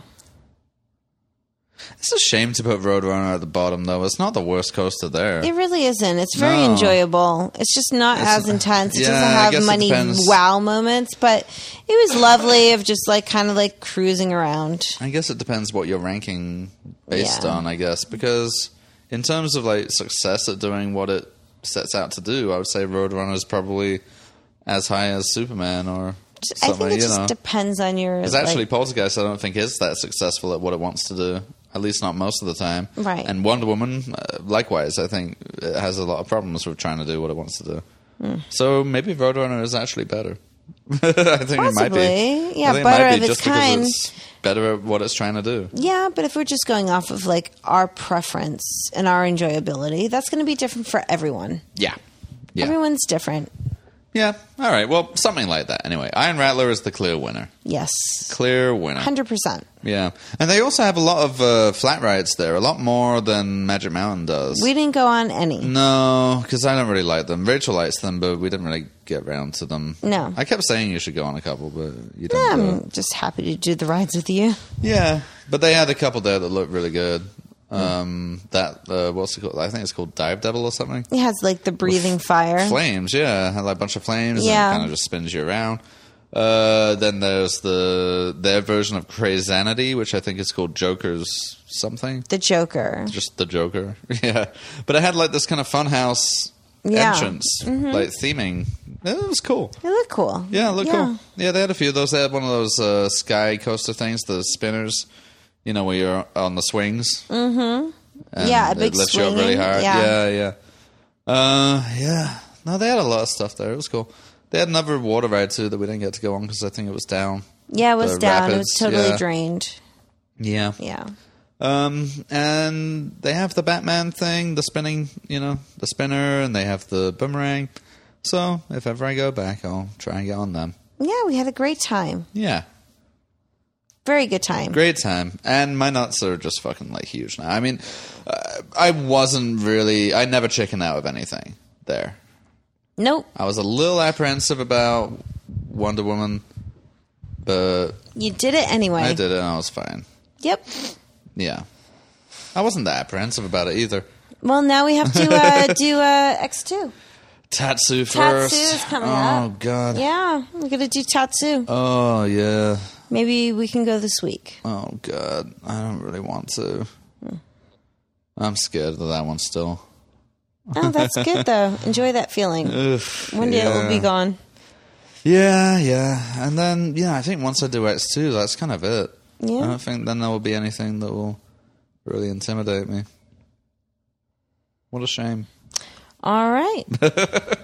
It's a shame to put Roadrunner at the bottom, though. It's not the worst coaster there. It really isn't. It's very No. enjoyable. It's just not as intense. It yeah, doesn't have many wow moments, but it was lovely of just like kind of like cruising around. I guess it depends what you're ranking based Yeah. on, I guess, because in terms of like success at doing what it sets out to do, I would say Roadrunner is probably as high as Superman or I think it just know. depends on your. Like- actually, Poltergeist, I don't think is that successful at what it wants to do. At least not most of the time. Right. And Wonder Woman, uh, likewise, I think has a lot of problems with trying to do what it wants to do. Hmm. So maybe Roadrunner is actually better. I think it might be. Yeah, better of its kind. it's better at what it's trying to do. Yeah, but if we're just going off of like our preference and our enjoyability, that's going to be different for everyone. Yeah. Yeah. Everyone's different. Yeah. All right. Well, something like that. Anyway, Iron Rattler is the clear winner. Yes. Clear winner. 100%. Yeah. And they also have a lot of uh, flat rides there, a lot more than Magic Mountain does. We didn't go on any. No, because I don't really like them. Rachel likes them, but we didn't really get around to them. No. I kept saying you should go on a couple, but you didn't. it. I'm just happy to do the rides with you. Yeah, but they had a couple there that looked really good. Um, that uh, what's it called? I think it's called Dive Devil or something. It has like the breathing fire. Flames, yeah, had like a bunch of flames. Yeah. kind of just spins you around. Uh, then there's the their version of Crazanity, which I think is called Joker's something. The Joker. just the Joker. yeah, but it had like this kind of funhouse Yeah. entrance, like theming. It was cool. It looked cool. Yeah, it looked Yeah. cool. Yeah, they had a few of those. They had one of those uh, sky coaster things, the spinners. You know, where you're on the swings. Mm-hmm. Yeah, a it big lifts you up really swinging, hard. yeah. yeah, yeah. Uh, yeah. No, they had a lot of stuff there. It was cool. They had another water ride too that we didn't get to go on because I think it was down. Yeah, it was down. it was totally yeah. drained. Yeah. Yeah. Um, and they have the Batman thing, the spinning, you know, the spinner, and they have the boomerang. So if ever I go back, I'll try and get on them. Yeah, we had a great time. Yeah, Very good time. great time. And my nuts are just fucking like huge now. I mean, uh, I wasn't really, I never chicken out of anything there. Nope. I was a little apprehensive about Wonder Woman, but You did it anyway. I did it and I was fine. Yep. Yeah. I wasn't that apprehensive about it either. Well, now we have to uh, do uh, X2. Tatsu first. Tatsu is coming oh, up. God. Yeah, we're going to do Tatsu. Oh, yeah. Maybe we can go this week. Oh, God. I don't really want to. I'm scared of that one still. Oh, that's good, though. Enjoy that feeling. Ugh, One day it will be gone. Yeah, yeah. And then, yeah, I think once I do X2, that's kind of it. Yeah. I don't think then there will be anything that will really intimidate me. What a shame. All right.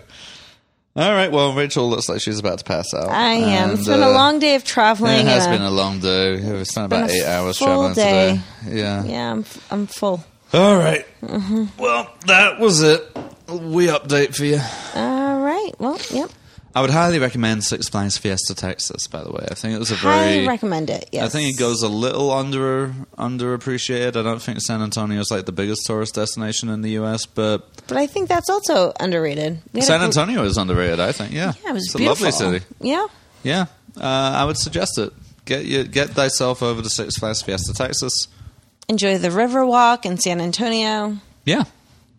All right, well, Rachel looks like she's about to pass out. I am. And, It's been a uh, long day of traveling. It has uh, been a long day. We spent been about eight hours traveling day. today. Yeah. Yeah, I'm, I'm full. All right. Mm-hmm. Well, that was it. We update for you. All right. Well, yep. I would highly recommend Six Flags Fiesta Texas. By the way, I think it was a very Highly recommend it. Yes. I think it goes a little under underappreciated. I don't think San Antonio is like the biggest tourist destination in the U.S., but But I think that's also underrated. We had a San Antonio is underrated. I think. Yeah, Yeah, it was it's a lovely city. Yeah. Yeah, uh, I would suggest it. Get you get thyself over to Six Flags Fiesta Texas. Enjoy the river walk in San Antonio. Yeah.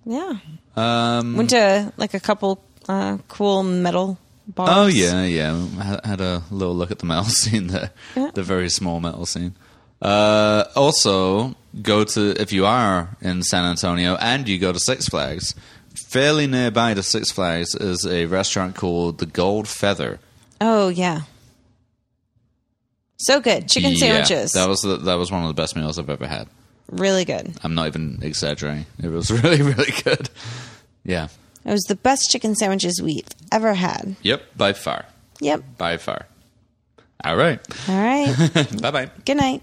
Yeah. Um, Went to like a couple uh, cool metal bars. Oh yeah, yeah. Had- Had a little look at the metal scene there, Yeah. the very small metal scene. Uh, also, go to if you are in San Antonio and you go to Six Flags. Fairly nearby to Six Flags is a restaurant called the Gold Feather. Oh yeah. So good. Chicken Yeah, sandwiches. that was the, that was one of the best meals I've ever had. really good. I'm not even exaggerating. It was really really good. Yeah. It was the best chicken sandwiches we've ever had. Yep. By far. Yep. By far. All right. All right. bye bye. Good night.